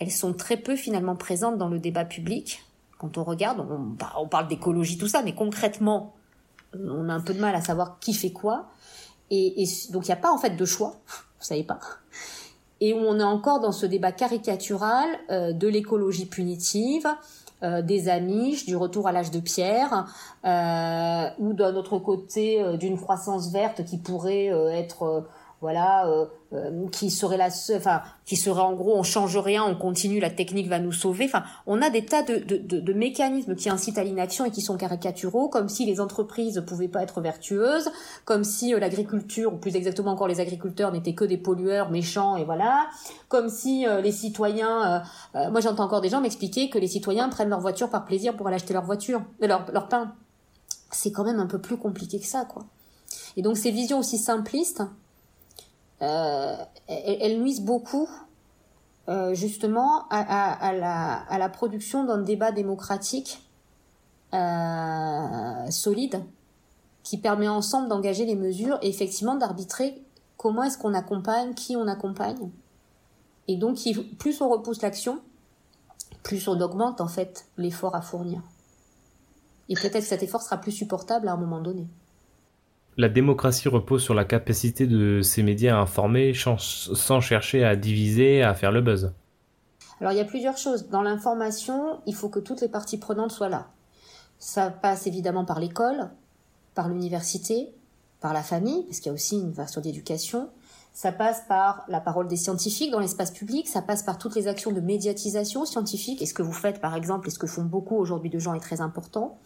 elles sont très peu finalement présentes dans le débat public. Quand on regarde, on, bah, on parle d'écologie, tout ça, mais concrètement, on a un peu de mal à savoir qui fait quoi. Et, donc il n'y a pas en fait de choix, (laughs) vous savez pas. Et on est encore dans ce débat caricatural euh, de l'écologie punitive, euh, des Amish, du retour à l'âge de pierre, euh, ou d'un autre côté d'une croissance verte qui pourrait être voilà, euh, euh, qui serait la, enfin, qui serait en gros, on change rien, on continue, la technique va nous sauver. Enfin, on a des tas de, de, de, mécanismes qui incitent à l'inaction et qui sont caricaturaux, comme si les entreprises pouvaient pas être vertueuses, comme si euh, l'agriculture, ou plus exactement encore les agriculteurs, n'étaient que des pollueurs méchants et voilà, comme si les citoyens, moi j'entends encore des gens m'expliquer que les citoyens prennent leur voiture par plaisir pour aller acheter leur voiture, leur, leur pain. C'est quand même un peu plus compliqué que ça, quoi. Et donc ces visions aussi simplistes, euh, elles, nuisent beaucoup euh, justement à, la, production d'un débat démocratique euh, solide qui permet ensemble d'engager les mesures et effectivement d'arbitrer comment est-ce qu'on accompagne, qui on accompagne. Et donc, plus on repousse l'action, plus on augmente en fait l'effort à fournir. Et peut-être que cet effort sera plus supportable à un moment donné. La démocratie repose sur la capacité de ces médias à informer sans chercher à diviser, à faire le buzz. Alors il y a plusieurs choses. Dans l'information, il faut que toutes les parties prenantes soient là. Ça passe évidemment par l'école, par l'université, par la famille, parce qu'il y a aussi une version d'éducation. Ça passe par la parole des scientifiques dans l'espace public, ça passe par toutes les actions de médiatisation scientifique. Et ce que vous faites, par exemple, et ce que font beaucoup aujourd'hui de gens est très important.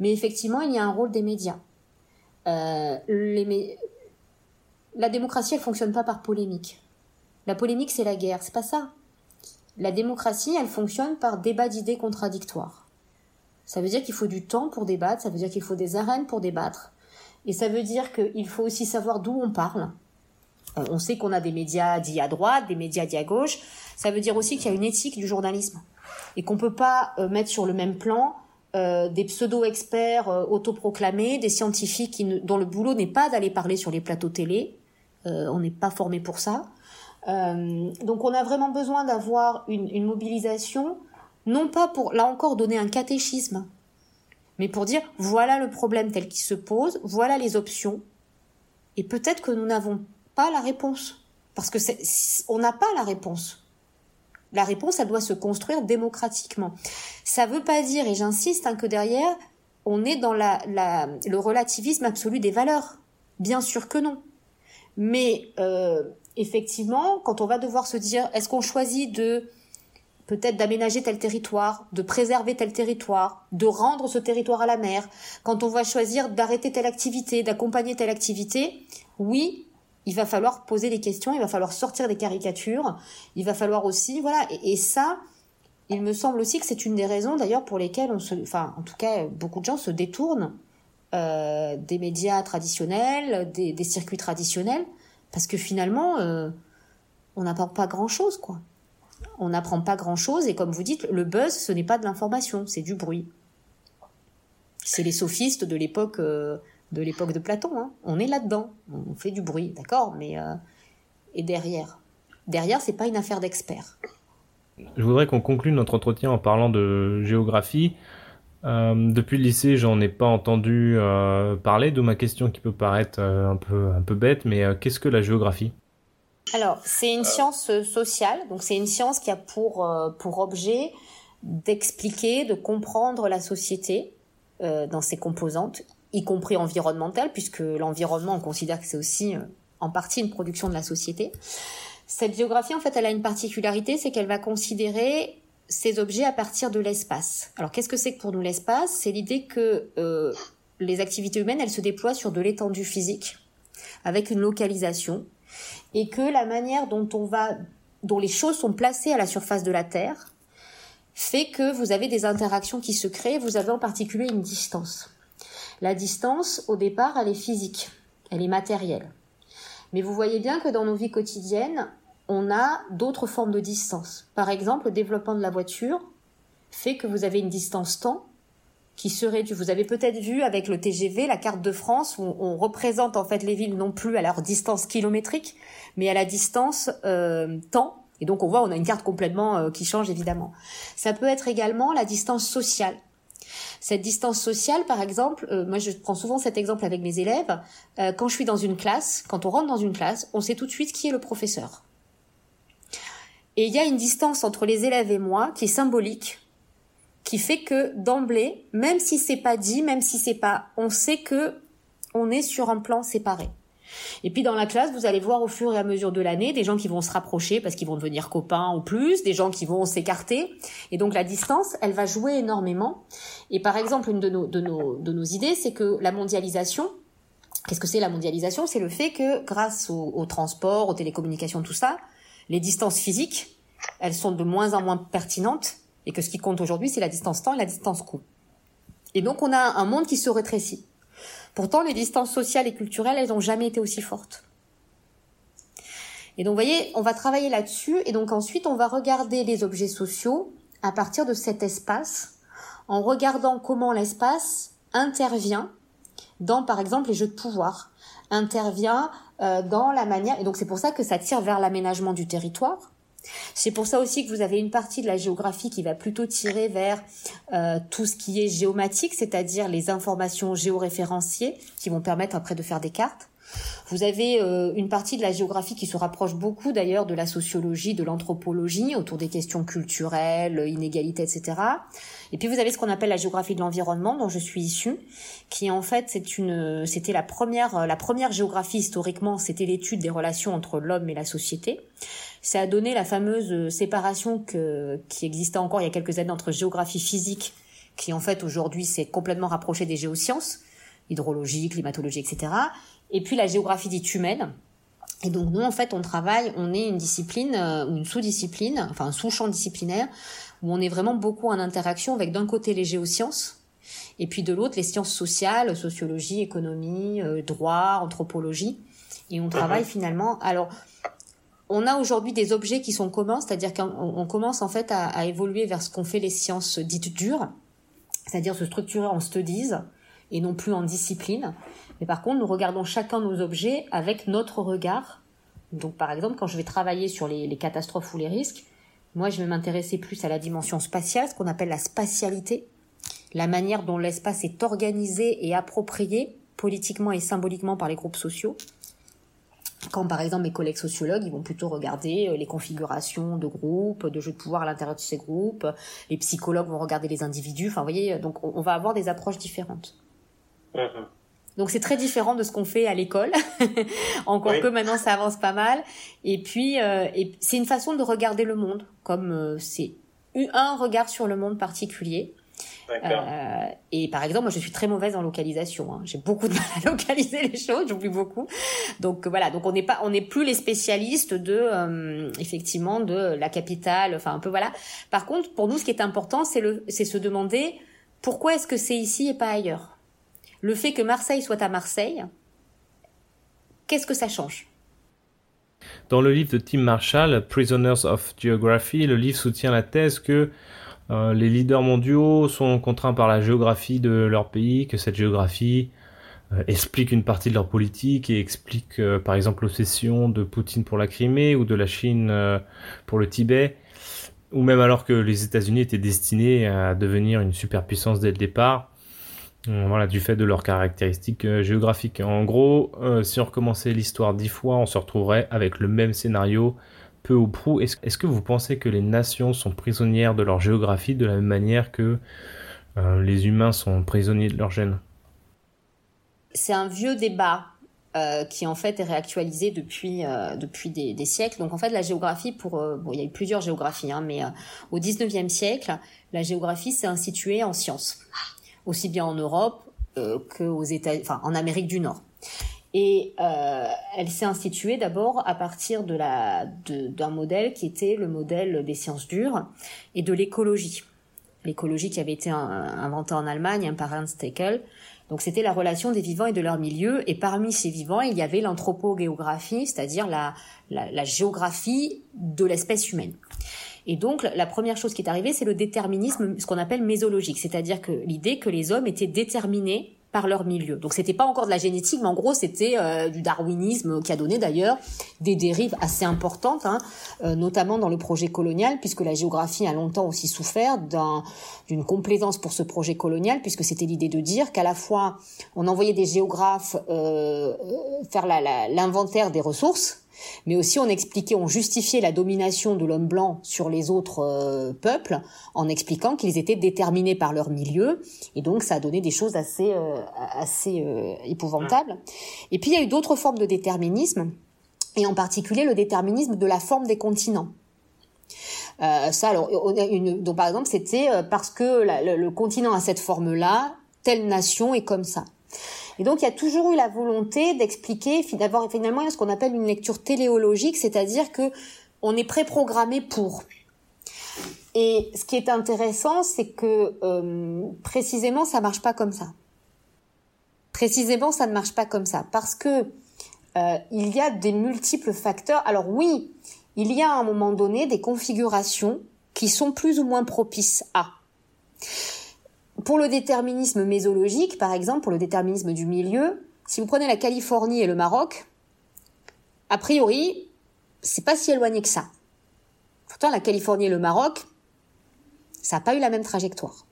Mais effectivement, il y a un rôle des médias. Euh. La démocratie, elle fonctionne pas par polémique. La polémique, c'est la guerre, c'est pas ça. La démocratie, elle fonctionne par débat d'idées contradictoires. Ça veut dire qu'il faut du temps pour débattre, ça veut dire qu'il faut des arènes pour débattre, et ça veut dire qu'il faut aussi savoir d'où on parle. On sait qu'on a des médias dits à droite, des médias dits à gauche. Ça veut dire aussi qu'il y a une éthique du journalisme et qu'on peut pas euh, mettre sur le même plan euh, des pseudo-experts euh, autoproclamés, des scientifiques dont le boulot n'est pas d'aller parler sur les plateaux télé. Euh, on n'est pas formé pour ça. donc on a vraiment besoin d'avoir une, une, mobilisation, non pas pour, là encore, donner un catéchisme, mais pour dire, voilà le problème tel qu'il se pose, voilà les options, et peut-être que nous n'avons pas la réponse. Parce que on n'a pas la réponse. La réponse, elle doit se construire démocratiquement. Ça ne veut pas dire, et j'insiste, hein, que derrière, on est dans le relativisme absolu des valeurs. Bien sûr que non. Mais euh, effectivement, quand on va devoir se dire, est-ce qu'on choisit de peut-être d'aménager tel territoire, de préserver tel territoire, de rendre ce territoire à la mer, quand on va choisir d'arrêter telle activité, d'accompagner telle activité, oui, il va falloir poser des questions, il va falloir sortir des caricatures, il va falloir aussi, voilà, et, ça, il me semble aussi que c'est une des raisons d'ailleurs pour lesquelles on se, enfin, en tout cas, beaucoup de gens se détournent euh, des médias traditionnels, des, circuits traditionnels, parce que finalement, euh, on n'apprend pas grand-chose, quoi. On n'apprend pas grand-chose, et comme vous dites, le buzz, ce n'est pas de l'information, c'est du bruit. C'est les sophistes de l'époque. Euh, de l'époque de Platon. Hein. On est là-dedans, on fait du bruit, d'accord, mais euh, est derrière. Derrière, c'est pas une affaire d'experts. Je voudrais qu'on conclue notre entretien en parlant de géographie. Euh, depuis le lycée, j'en ai pas entendu euh, parler, d'où ma question qui peut paraître un peu un peu bête, mais qu'est-ce que la géographie? Alors, c'est une science sociale, donc c'est une science qui a pour pour objet d'expliquer, de comprendre la société dans ses composantes, y compris environnementales, puisque l'environnement, on considère que c'est aussi en partie une production de la société. Cette géographie, en fait, elle a une particularité, c'est qu'elle va considérer ces objets à partir de l'espace. Alors qu'est-ce que c'est que pour nous l'espace? C'est l'idée que euh, les activités humaines, elles se déploient sur de l'étendue physique, avec une localisation, et que la manière dont on va, dont les choses sont placées à la surface de la Terre, fait que vous avez des interactions qui se créent. Vous avez en particulier une distance. La distance, au départ, elle est physique, elle est matérielle. Mais vous voyez bien que dans nos vies quotidiennes, on a d'autres formes de distance. Par exemple, le développement de la voiture fait que vous avez une distance temps qui se réduit. Vous avez peut-être vu avec le TGV la carte de France où on représente en fait les villes non plus à leur distance kilométrique, mais à la distance euh, temps. Et donc on voit, on a une carte complètement euh, qui change évidemment. Ça peut être également la distance sociale. Cette distance sociale, par exemple, euh, moi je prends souvent cet exemple avec mes élèves. quand je suis dans une classe, quand on rentre dans une classe, on sait tout de suite qui est le professeur. Et il y a une distance entre les élèves et moi qui est symbolique, qui fait que d'emblée, même si c'est pas dit, même si c'est pas, on sait que on est sur un plan séparé. Et puis dans la classe, vous allez voir au fur et à mesure de l'année des gens qui vont se rapprocher parce qu'ils vont devenir copains ou plus, des gens qui vont s'écarter. Et donc la distance, elle va jouer énormément. Et par exemple, une de nos, idées, c'est que la mondialisation, qu'est-ce que c'est la mondialisation? C'est le fait que grâce au, au transport, aux télécommunications, tout ça, les distances physiques, elles sont de moins en moins pertinentes et que ce qui compte aujourd'hui, c'est la distance temps et la distance coût. Et donc, on a un monde qui se rétrécit. Pourtant, les distances sociales et culturelles, elles n'ont jamais été aussi fortes. Et donc, voyez, on va travailler là-dessus et donc ensuite, on va regarder les objets sociaux à partir de cet espace en regardant comment l'espace intervient dans, par exemple, les jeux de pouvoir, intervient euh, dans la manière, et donc c'est pour ça que ça tire vers l'aménagement du territoire. C'est pour ça aussi que vous avez une partie de la géographie qui va plutôt tirer vers euh, tout ce qui est géomatique, c'est-à-dire les informations géoréférenciées qui vont permettre après de faire des cartes. Vous avez euh, une partie de la géographie qui se rapproche beaucoup d'ailleurs de la sociologie, de l'anthropologie, autour des questions culturelles, inégalités, etc. Et puis vous avez ce qu'on appelle la géographie de l'environnement, dont je suis issue, qui en fait c'est une, c'était la première, la première géographie historiquement, c'était l'étude des relations entre l'homme et la société. Ça a donné la fameuse séparation que, qui existait encore il y a quelques années entre géographie physique, qui en fait aujourd'hui s'est complètement rapprochée des géosciences, hydrologie, climatologie, etc. Et puis la géographie dite humaine, et donc nous, en fait, on travaille, on est une discipline euh, ou une sous-discipline, enfin un sous-champ disciplinaire, où on est vraiment beaucoup en interaction avec d'un côté les géosciences, et puis de l'autre les sciences sociales, sociologie, économie, euh, droit, anthropologie. Et on travaille mhm. finalement. Alors, on a aujourd'hui des objets qui sont communs, c'est-à-dire qu'on commence en fait à, évoluer vers ce qu'on fait les sciences dites dures, c'est-à-dire se structurer en studies et non plus en discipline. Mais par contre, nous regardons chacun nos objets avec notre regard. Donc, par exemple, quand je vais travailler sur les, catastrophes ou les risques, moi, je vais m'intéresser plus à la dimension spatiale, ce qu'on appelle la spatialité, la manière dont l'espace est organisé et approprié politiquement et symboliquement par les groupes sociaux. Quand par exemple mes collègues sociologues, ils vont plutôt regarder euh, les configurations de groupes, de jeux de pouvoir à l'intérieur de ces groupes, les psychologues vont regarder les individus, enfin vous voyez, donc on va avoir des approches différentes. Mmh. Donc c'est très différent de ce qu'on fait à l'école. (laughs) Encore que maintenant ça avance pas mal. Et puis euh, et c'est une façon de regarder le monde, comme euh, c'est un regard sur le monde particulier. Euh, et par exemple, moi, je suis très mauvaise en localisation. Hein. J'ai beaucoup de (laughs) mal à localiser les choses, j'oublie beaucoup. Donc voilà, donc on n'est pas, on n'est plus les spécialistes de, euh, effectivement, de la capitale. Enfin un peu voilà. Par contre, pour nous, ce qui est important, c'est le, c'est se demander pourquoi est-ce que c'est ici et pas ailleurs le fait que Marseille soit à Marseille, qu'est-ce que ça change? Dans le livre de Tim Marshall, Prisoners of Geography, le livre soutient la thèse que euh, les leaders mondiaux sont contraints par la géographie de leur pays, que cette géographie expliquent une partie de leur politique et expliquent par exemple l'obsession de Poutine pour la Crimée ou de la Chine pour le Tibet ou même alors que les États-Unis étaient destinés à devenir une superpuissance dès le départ, euh, du fait de leurs caractéristiques euh, géographiques. En gros, euh, si on recommençait l'histoire dix fois, on se retrouverait avec le même scénario, peu ou prou. Est-ce que vous pensez que les nations sont prisonnières de leur géographie de la même manière que les humains sont prisonniers de leur gène? C'est un vieux débat euh, qui en fait est réactualisé depuis euh, des, siècles. Donc en fait la géographie pour euh, il y a eu plusieurs géographies hein, mais au 19e siècle la géographie s'est instituée en sciences aussi bien en Europe que Amérique du Nord. Et elle s'est instituée d'abord à partir de la d'un modèle qui était le modèle des sciences dures et de l'écologie. L'écologie qui avait été inventée en Allemagne par Ernst Haeckel donc c'était la relation des vivants et de leur milieu. Et parmi ces vivants, il y avait l'anthropogéographie, c'est-à-dire la, la, la, géographie de l'espèce humaine. Et donc la première chose qui est arrivée, c'est le déterminisme, ce qu'on appelle mésologique, c'est-à-dire que l'idée que les hommes étaient déterminés par leur milieu. Donc c'était pas encore de la génétique, mais en gros c'était euh, du darwinisme qui a donné d'ailleurs des dérives assez importantes, hein, euh, notamment dans le projet colonial, puisque la géographie a longtemps aussi souffert d'une complaisance pour ce projet colonial, puisque c'était l'idée de dire qu'à la fois on envoyait des géographes euh, faire l'inventaire des ressources, mais aussi on expliquait, on justifiait la domination de l'homme blanc sur les autres euh, peuples en expliquant qu'ils étaient déterminés par leur milieu, et donc ça a donné des choses assez euh, assez euh, épouvantables. Et puis il y a eu d'autres formes de déterminisme, et en particulier le déterminisme de la forme des continents. ça, alors, donc par exemple, c'était parce que le continent a cette forme-là, telle nation est comme ça. Et donc il y a toujours eu la volonté d'expliquer, d'avoir finalement ce qu'on appelle une lecture téléologique, c'est-à-dire que on est préprogrammé pour. Et ce qui est intéressant, c'est que euh, précisément ça marche pas comme ça. Précisément, ça ne marche pas comme ça parce que euh, il y a des multiples facteurs. Alors oui, il y a à un moment donné des configurations qui sont plus ou moins propices à. Pour le déterminisme mésologique, par exemple, pour le déterminisme du milieu, si vous prenez la Californie et le Maroc, a priori, c'est pas si éloigné que ça. Pourtant, la Californie et le Maroc, ça n'a pas eu la même trajectoire.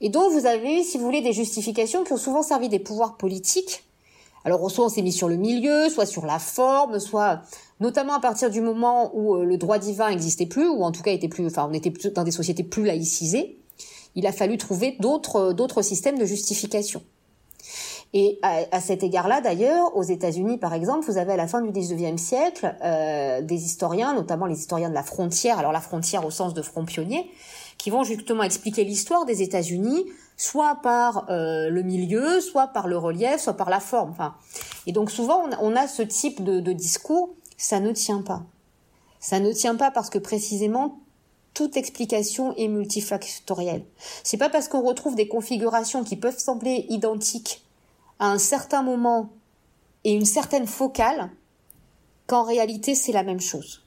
Et donc, vous avez, si vous voulez, des justifications qui ont souvent servi des pouvoirs politiques. Alors, soit on s'est mis sur le milieu, soit sur la forme, soit notamment à partir du moment où euh, le droit divin n'existait plus, ou en tout cas était plus, enfin, on était dans des sociétés plus laïcisées il a fallu trouver d'autres d'autres systèmes de justification. Et à, cet égard-là, d'ailleurs, aux États-Unis, par exemple, vous avez à la fin du 19e siècle euh, des historiens, notamment les historiens de la frontière, alors la frontière au sens de front pionnier, qui vont justement expliquer l'histoire des États-Unis, soit par euh, le milieu, soit par le relief, soit par la forme. Enfin, et donc souvent, on a, ce type de, de discours, ça ne tient pas. Ça ne tient pas parce que précisément toute explication est multifactorielle. C'est pas parce qu'on retrouve des configurations qui peuvent sembler identiques à un certain moment et une certaine focale qu'en réalité c'est la même chose.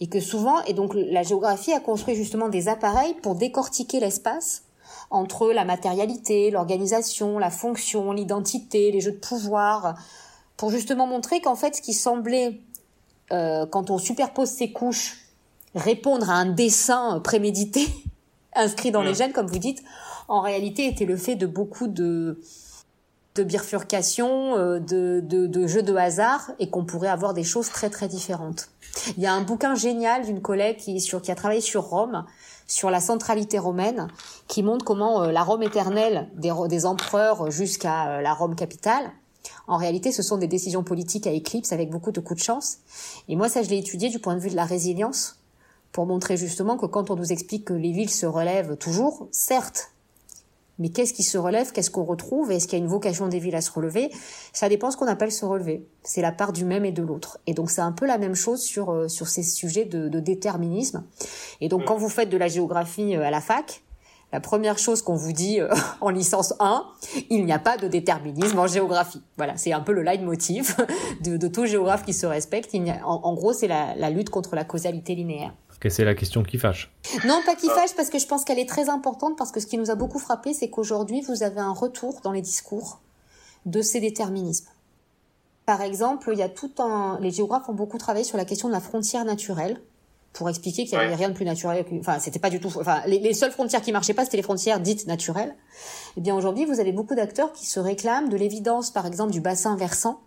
Et que souvent, et donc la géographie a construit justement des appareils pour décortiquer l'espace entre la matérialité, l'organisation, la fonction, l'identité, les jeux de pouvoir, pour justement montrer qu'en fait ce qui semblait, euh, quand on superpose ces couches, répondre à un dessin prémédité (laughs) inscrit dans les gènes, comme vous dites, en réalité était le fait de beaucoup de de bifurcation, euh, de, de, de jeux de hasard, et qu'on pourrait avoir des choses très très différentes. Il y a un bouquin génial d'une collègue qui, sur, qui a travaillé sur Rome, sur la centralité romaine, qui montre comment euh, la Rome éternelle des, des empereurs jusqu'à euh, la Rome capitale, en réalité, ce sont des décisions politiques à éclipse avec beaucoup de coups de chance. Et moi, ça, je l'ai étudié du point de vue de la résilience pour montrer justement que quand on nous explique que les villes se relèvent toujours, certes, mais qu'est-ce qui se relève, qu'est-ce qu'on retrouve, est-ce qu'il y a une vocation des villes à se relever Ça dépend ce qu'on appelle se relever. C'est la part du même et de l'autre. Et donc c'est un peu la même chose sur euh, sur ces sujets de, de déterminisme. Et donc quand vous faites de la géographie euh, à la fac, la première chose qu'on vous dit euh, (laughs) en licence 1, il n'y a pas de déterminisme en géographie. Voilà, c'est un peu le leitmotiv (laughs) de, de tout géographe qui se respecte. Il a, en, en, gros, c'est la, la lutte contre la causalité linéaire que c'est la question qui fâche. Non, pas qui fâche, parce que je pense qu'elle est très importante, parce que ce qui nous a beaucoup frappé, c'est qu'aujourd'hui, vous avez un retour dans les discours de ces déterminismes. Par exemple, il y a tout un, les géographes ont beaucoup travaillé sur la question de la frontière naturelle pour expliquer qu'il n'y avait rien de plus naturel. Enfin, c'était pas du tout. Enfin, les, les, seules frontières qui marchaient pas, c'était les frontières dites naturelles. Eh bien, aujourd'hui, vous avez beaucoup d'acteurs qui se réclament de l'évidence, par exemple, du bassin versant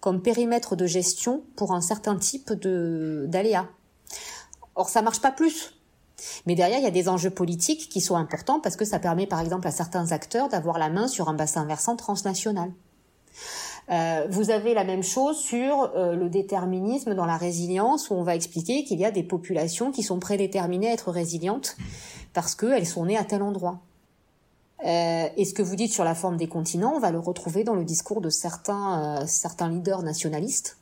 comme périmètre de gestion pour un certain type de d'aléas. Or, ça marche pas plus. Mais derrière, il y a des enjeux politiques qui sont importants parce que ça permet, par exemple, à certains acteurs d'avoir la main sur un bassin versant transnational. Euh, vous avez la même chose sur euh, le déterminisme dans la résilience, où on va expliquer qu'il y a des populations qui sont prédéterminées à être résilientes parce qu'elles sont nées à tel endroit. Euh, et ce que vous dites sur la forme des continents, on va le retrouver dans le discours de certains, euh, certains leaders nationalistes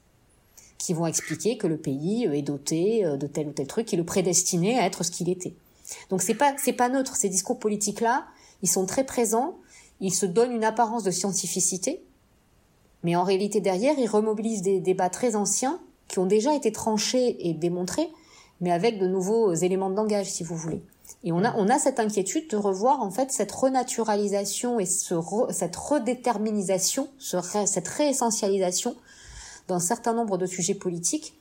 qui vont expliquer que le pays est doté de tel ou tel truc, qui le prédestiné à être ce qu'il était. Donc c'est pas c'est pas neutre. Ces discours politiques là, ils sont très présents. Ils se donnent une apparence de scientificité, mais en réalité, derrière, ils remobilisent des débats très anciens qui ont déjà été tranchés et démontrés, mais avec de nouveaux éléments de langage, si vous voulez. Et on a, on a cette inquiétude de revoir en fait cette renaturalisation et ce cette redéterminisation, ce cette réessentialisation d'un certain nombre de sujets politiques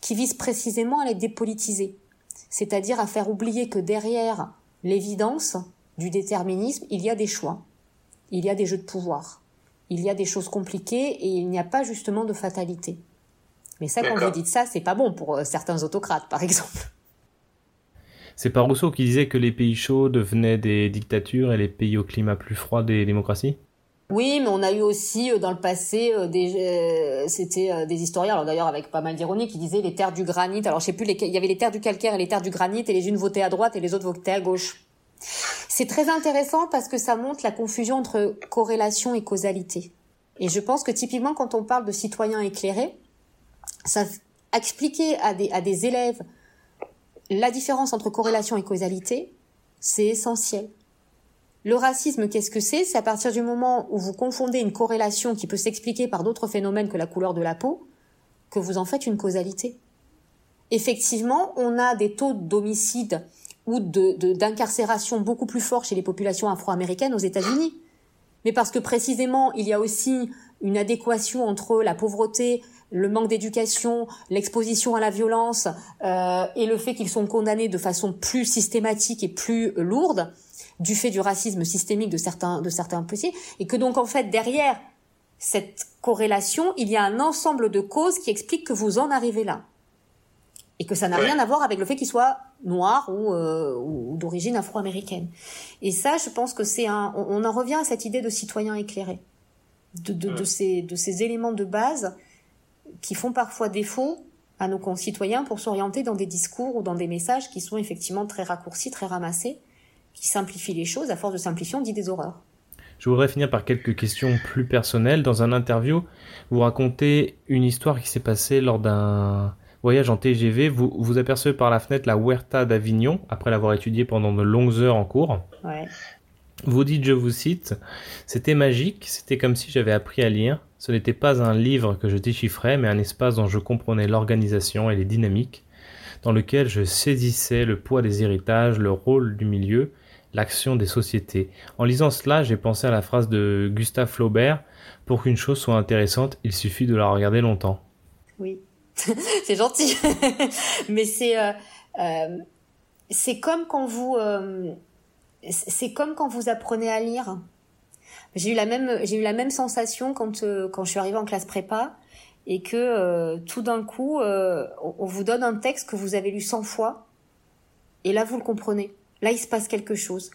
qui visent précisément à les dépolitiser, c'est-à-dire à faire oublier que derrière l'évidence du déterminisme, il y a des choix, il y a des jeux de pouvoir. Il y a des choses compliquées et il n'y a pas justement de fatalité. Mais ça, quand vous dites ça, c'est pas bon pour euh, certains autocrates, par exemple. C'est pas Rousseau qui disait que les pays chauds devenaient des dictatures et les pays au climat plus froid des démocraties? Oui, mais on a eu aussi euh, dans le passé euh, des c'était des historiens alors d'ailleurs avec pas mal d'ironie qui disaient les terres du granit. Alors je sais plus il y avait les terres du calcaire et les terres du granit et les unes votaient à droite et les autres votaient à gauche. C'est très intéressant parce que ça montre la confusion entre corrélation et causalité. Et je pense que typiquement quand on parle de citoyens éclairés, ça expliquer à des, à des élèves la différence entre corrélation et causalité, c'est essentiel. Le racisme, qu'est-ce que c'est? C'est à partir du moment où vous confondez une corrélation qui peut s'expliquer par d'autres phénomènes que la couleur de la peau, que vous en faites une causalité. Effectivement, on a des taux d'homicide ou d'incarcération beaucoup plus fort chez les populations afro-américaines aux États-Unis. Mais parce que précisément, il y a aussi une adéquation entre la pauvreté, le manque d'éducation, l'exposition à la violence euh, et le fait qu'ils sont condamnés de façon plus systématique et plus lourde du fait du racisme systémique de certains de certains policiers et que donc en fait derrière cette corrélation, il y a un ensemble de causes qui expliquent que vous en arrivez là. Et que ça n'a rien à voir avec le fait qu'il soit noir ou, euh, ou d'origine afro-américaine. Et ça, je pense que c'est un, on, en revient à cette idée de citoyen éclairé, de, de, de, ces, de ces éléments de base qui font parfois défaut à nos concitoyens pour s'orienter dans des discours ou dans des messages qui sont effectivement très raccourcis, très ramassés, qui simplifient les choses. À force de simplifier, on dit des horreurs. Je voudrais finir par quelques questions plus personnelles. Dans un interview, vous racontez une histoire qui s'est passée lors d'un voyage en TGV, vous, vous apercevez par la fenêtre la Huerta d'Avignon, après l'avoir étudiée pendant de longues heures en cours. Vous dites, je vous cite, c'était magique, c'était comme si j'avais appris à lire. Ce n'était pas un livre que je déchiffrais, mais un espace dont je comprenais l'organisation et les dynamiques, dans lequel je saisissais le poids des héritages, le rôle du milieu, l'action des sociétés. En lisant cela, j'ai pensé à la phrase de Gustave Flaubert, pour qu'une chose soit intéressante, il suffit de la regarder longtemps. Oui. (laughs) c'est gentil. (laughs) Mais c'est euh, euh, c'est comme quand vous euh, c'est comme quand vous apprenez à lire. J'ai eu la même j'ai eu la même sensation quand quand je suis arrivée en classe prépa et que tout d'un coup on vous donne un texte que vous avez lu 100 fois et là vous le comprenez. Là il se passe quelque chose.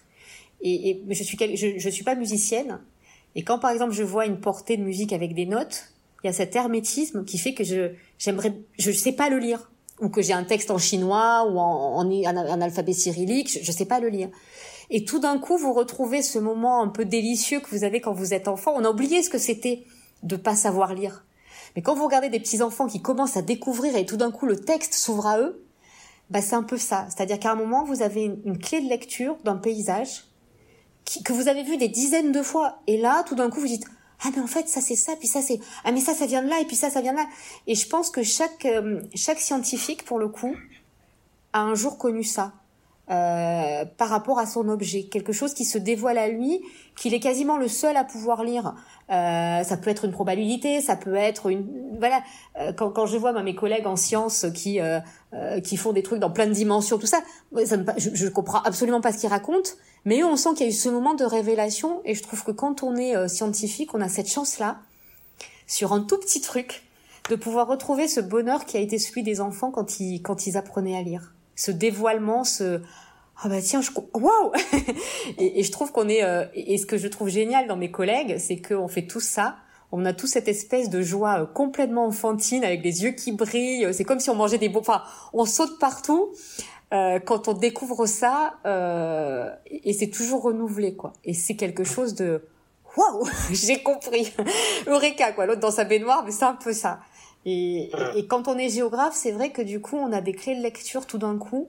Et, je suis je, je suis pas musicienne et quand par exemple je vois une portée de musique avec des notes il y a cet hermétisme qui fait que je j'aimerais je sais pas le lire ou que j'ai un texte en chinois ou en, en, alphabet cyrillique, je, je sais pas le lire. Et tout d'un coup, vous retrouvez ce moment un peu délicieux que vous avez quand vous êtes enfant. On a oublié ce que c'était de pas savoir lire. Mais quand vous regardez des petits enfants qui commencent à découvrir et tout d'un coup le texte s'ouvre à eux, bah c'est un peu ça. C'est-à-dire qu'à un moment vous avez une, clé de lecture d'un paysage que vous avez vu des dizaines de fois. Et là tout d'un coup vous dites ah mais en fait ça c'est ça puis ça c'est ah mais ça ça vient de là et puis ça ça vient de là et je pense que chaque euh, chaque scientifique pour le coup a un jour connu ça euh, par rapport à son objet, quelque chose qui se dévoile à lui, qu'il est quasiment le seul à pouvoir lire. Euh, ça peut être une probabilité, ça peut être une voilà. Euh, quand, quand je vois mes collègues en sciences qui euh, euh, qui font des trucs dans plein de dimensions, tout ça, ça je, je comprends absolument pas ce qu'ils racontent. Mais eux, on sent qu'il y a eu ce moment de révélation, et je trouve que quand on est scientifique, on a cette chance-là sur un tout petit truc de pouvoir retrouver ce bonheur qui a été celui des enfants quand ils quand ils apprenaient à lire ce dévoilement, ce ah bah tiens, je waouh (laughs) et, je trouve qu'on est euh, et ce que je trouve génial dans mes collègues, c'est qu'on fait tout ça. On a tout cette espèce de joie euh, complètement enfantine avec les yeux qui brillent. C'est comme si on mangeait des beaux. Enfin, on saute partout euh, quand on découvre ça euh, et c'est toujours renouvelé quoi. Et c'est quelque chose de waouh, (laughs) j'ai compris. Eureka quoi. L'autre dans sa baignoire, mais c'est un peu ça. Et, et, quand on est géographe, c'est vrai que du coup, on a des clés de lecture tout d'un coup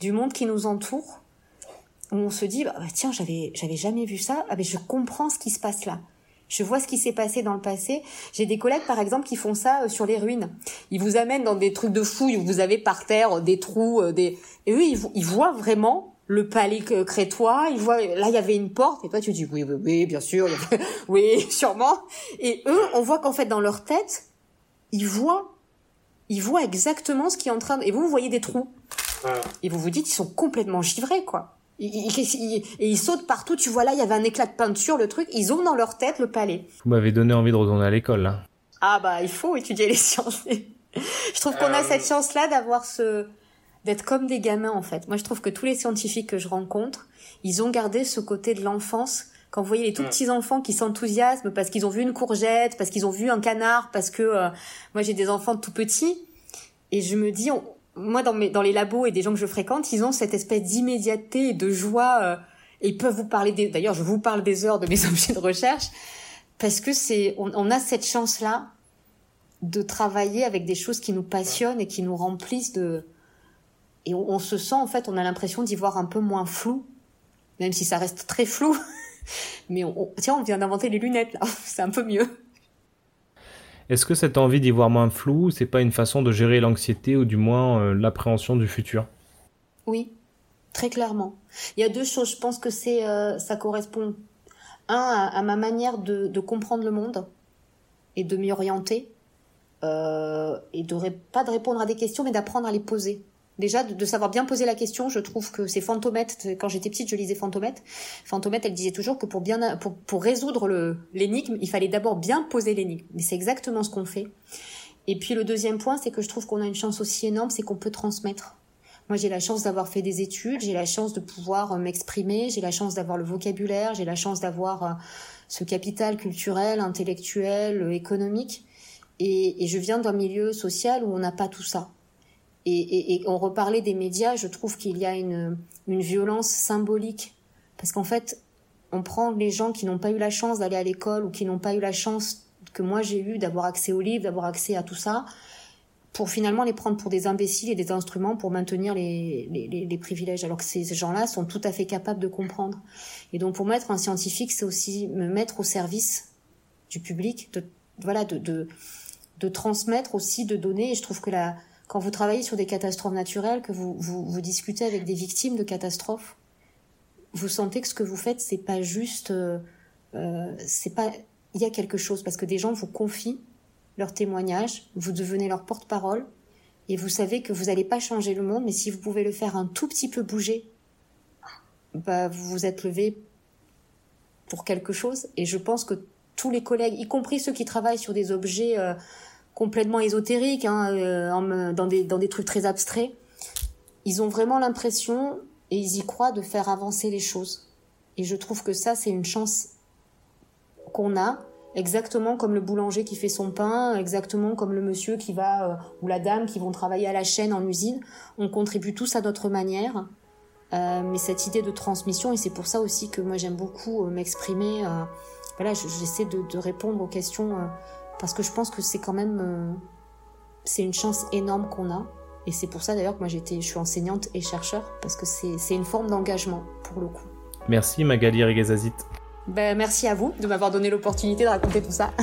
du monde qui nous entoure, où on se dit, bah, bah, tiens, j'avais, j'avais jamais vu ça, ah, mais je comprends ce qui se passe là. Je vois ce qui s'est passé dans le passé. J'ai des collègues, par exemple, qui font ça euh, sur les ruines. Ils vous amènent dans des trucs de fouilles où vous avez par terre euh, des trous, euh, des... Et eux, ils, ils voient vraiment le palais crétois, ils voient, là, il y avait une porte, et toi, tu dis, oui, oui, oui, bien sûr, (laughs) oui, sûrement. Et eux, on voit qu'en fait, dans leur tête, ils voient, ils voient exactement ce qui est en train de... Et vous, vous voyez des trous. Et vous vous dites, ils sont complètement givrés, quoi. et ils sautent partout. Tu vois là, il y avait un éclat de peinture, le truc. Ils ont dans leur tête le palais. Vous m'avez donné envie de retourner à l'école, là. Ah bah, il faut étudier les (laughs) sciences. je trouve qu'on a euh. cette chance-là d'avoir ce, d'être comme des gamins, en fait. Moi, je trouve que tous les scientifiques que je rencontre, ils ont gardé ce côté de l'enfance. Quand vous voyez les tout petits enfants qui s'enthousiasment parce qu'ils ont vu une courgette, parce qu'ils ont vu un canard, parce que euh, moi j'ai des enfants tout petits, et je me dis, moi dans mes dans les labos et des gens que je fréquente, ils ont cette espèce d'immédiateté et de joie euh, et ils peuvent vous parler des d'ailleurs je vous parle des heures de mes (laughs) objets de recherche parce que c'est on, on, a cette chance là de travailler avec des choses qui nous passionnent et qui nous remplissent de et on, on se sent en fait on a l'impression d'y voir un peu moins flou même si ça reste très flou (laughs) mais on, tiens on vient d'inventer les lunettes là (laughs) c'est un peu mieux est-ce que cette envie d'y voir moins flou, c'est pas une façon de gérer l'anxiété ou du moins euh, l'appréhension du futur? Oui, très clairement. Il y a deux choses. Je pense que c'est, euh, ça correspond un à, ma manière de, comprendre le monde et de m'y orienter euh, et de pas de répondre à des questions, mais d'apprendre à les poser. Déjà, de, savoir bien poser la question, je trouve que c'est Fantomette. Quand j'étais petite, je lisais Fantomette. Fantomette, elle disait toujours que pour bien, pour, pour résoudre l'énigme, il fallait d'abord bien poser l'énigme. Mais c'est exactement ce qu'on fait. Et puis le deuxième point, c'est que je trouve qu'on a une chance aussi énorme, c'est qu'on peut transmettre. Moi, j'ai la chance d'avoir fait des études, j'ai la chance de pouvoir euh, m'exprimer, j'ai la chance d'avoir le vocabulaire, j'ai la chance d'avoir euh, ce capital culturel, intellectuel, euh, économique. Et je viens d'un milieu social où on n'a pas tout ça. Et, et, et, on reparlait des médias, je trouve qu'il y a une, une violence symbolique. Parce qu'en fait, on prend les gens qui n'ont pas eu la chance d'aller à l'école ou qui n'ont pas eu la chance que moi j'ai eu d'avoir accès aux livres, d'avoir accès à tout ça, pour finalement les prendre pour des imbéciles et des instruments pour maintenir les, les, les privilèges. Alors que ces gens-là sont tout à fait capables de comprendre. Et donc pour moi, être un scientifique, c'est aussi me mettre au service du public, de, voilà, de, de, de transmettre aussi, de donner. Et je trouve que la quand vous travaillez sur des catastrophes naturelles, que vous, vous, vous discutez avec des victimes de catastrophes, vous sentez que ce que vous faites, c'est pas juste, euh, euh, c'est pas, il y a quelque chose parce que des gens vous confient leurs témoignages, vous devenez leur porte-parole et vous savez que vous n'allez pas changer le monde, mais si vous pouvez le faire un tout petit peu bouger, bah vous vous êtes levé pour quelque chose. Et je pense que tous les collègues, y compris ceux qui travaillent sur des objets euh, complètement ésotériques, hein, euh, dans, des, dans des trucs très abstraits. Ils ont vraiment l'impression, et ils y croient, de faire avancer les choses. Et je trouve que ça, c'est une chance qu'on a, exactement comme le boulanger qui fait son pain, exactement comme le monsieur qui va, euh, ou la dame qui vont travailler à la chaîne en usine. On contribue tous à notre manière. Euh, mais cette idée de transmission, et c'est pour ça aussi que moi j'aime beaucoup m'exprimer, voilà, j'essaie de, de, répondre aux questions parce que je pense que c'est quand même euh, c'est une chance énorme qu'on a et c'est pour ça d'ailleurs que moi j'étais je suis enseignante et chercheur parce que c'est une forme d'engagement pour le coup. Merci Magali Regazazit. Ben, merci à vous de m'avoir donné l'opportunité de raconter tout ça. (laughs)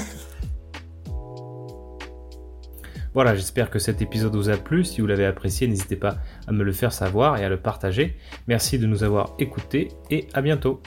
Voilà, j'espère que cet épisode vous a plu. Si vous l'avez apprécié, n'hésitez pas à me le faire savoir et à le partager. Merci de nous avoir écoutés et à bientôt.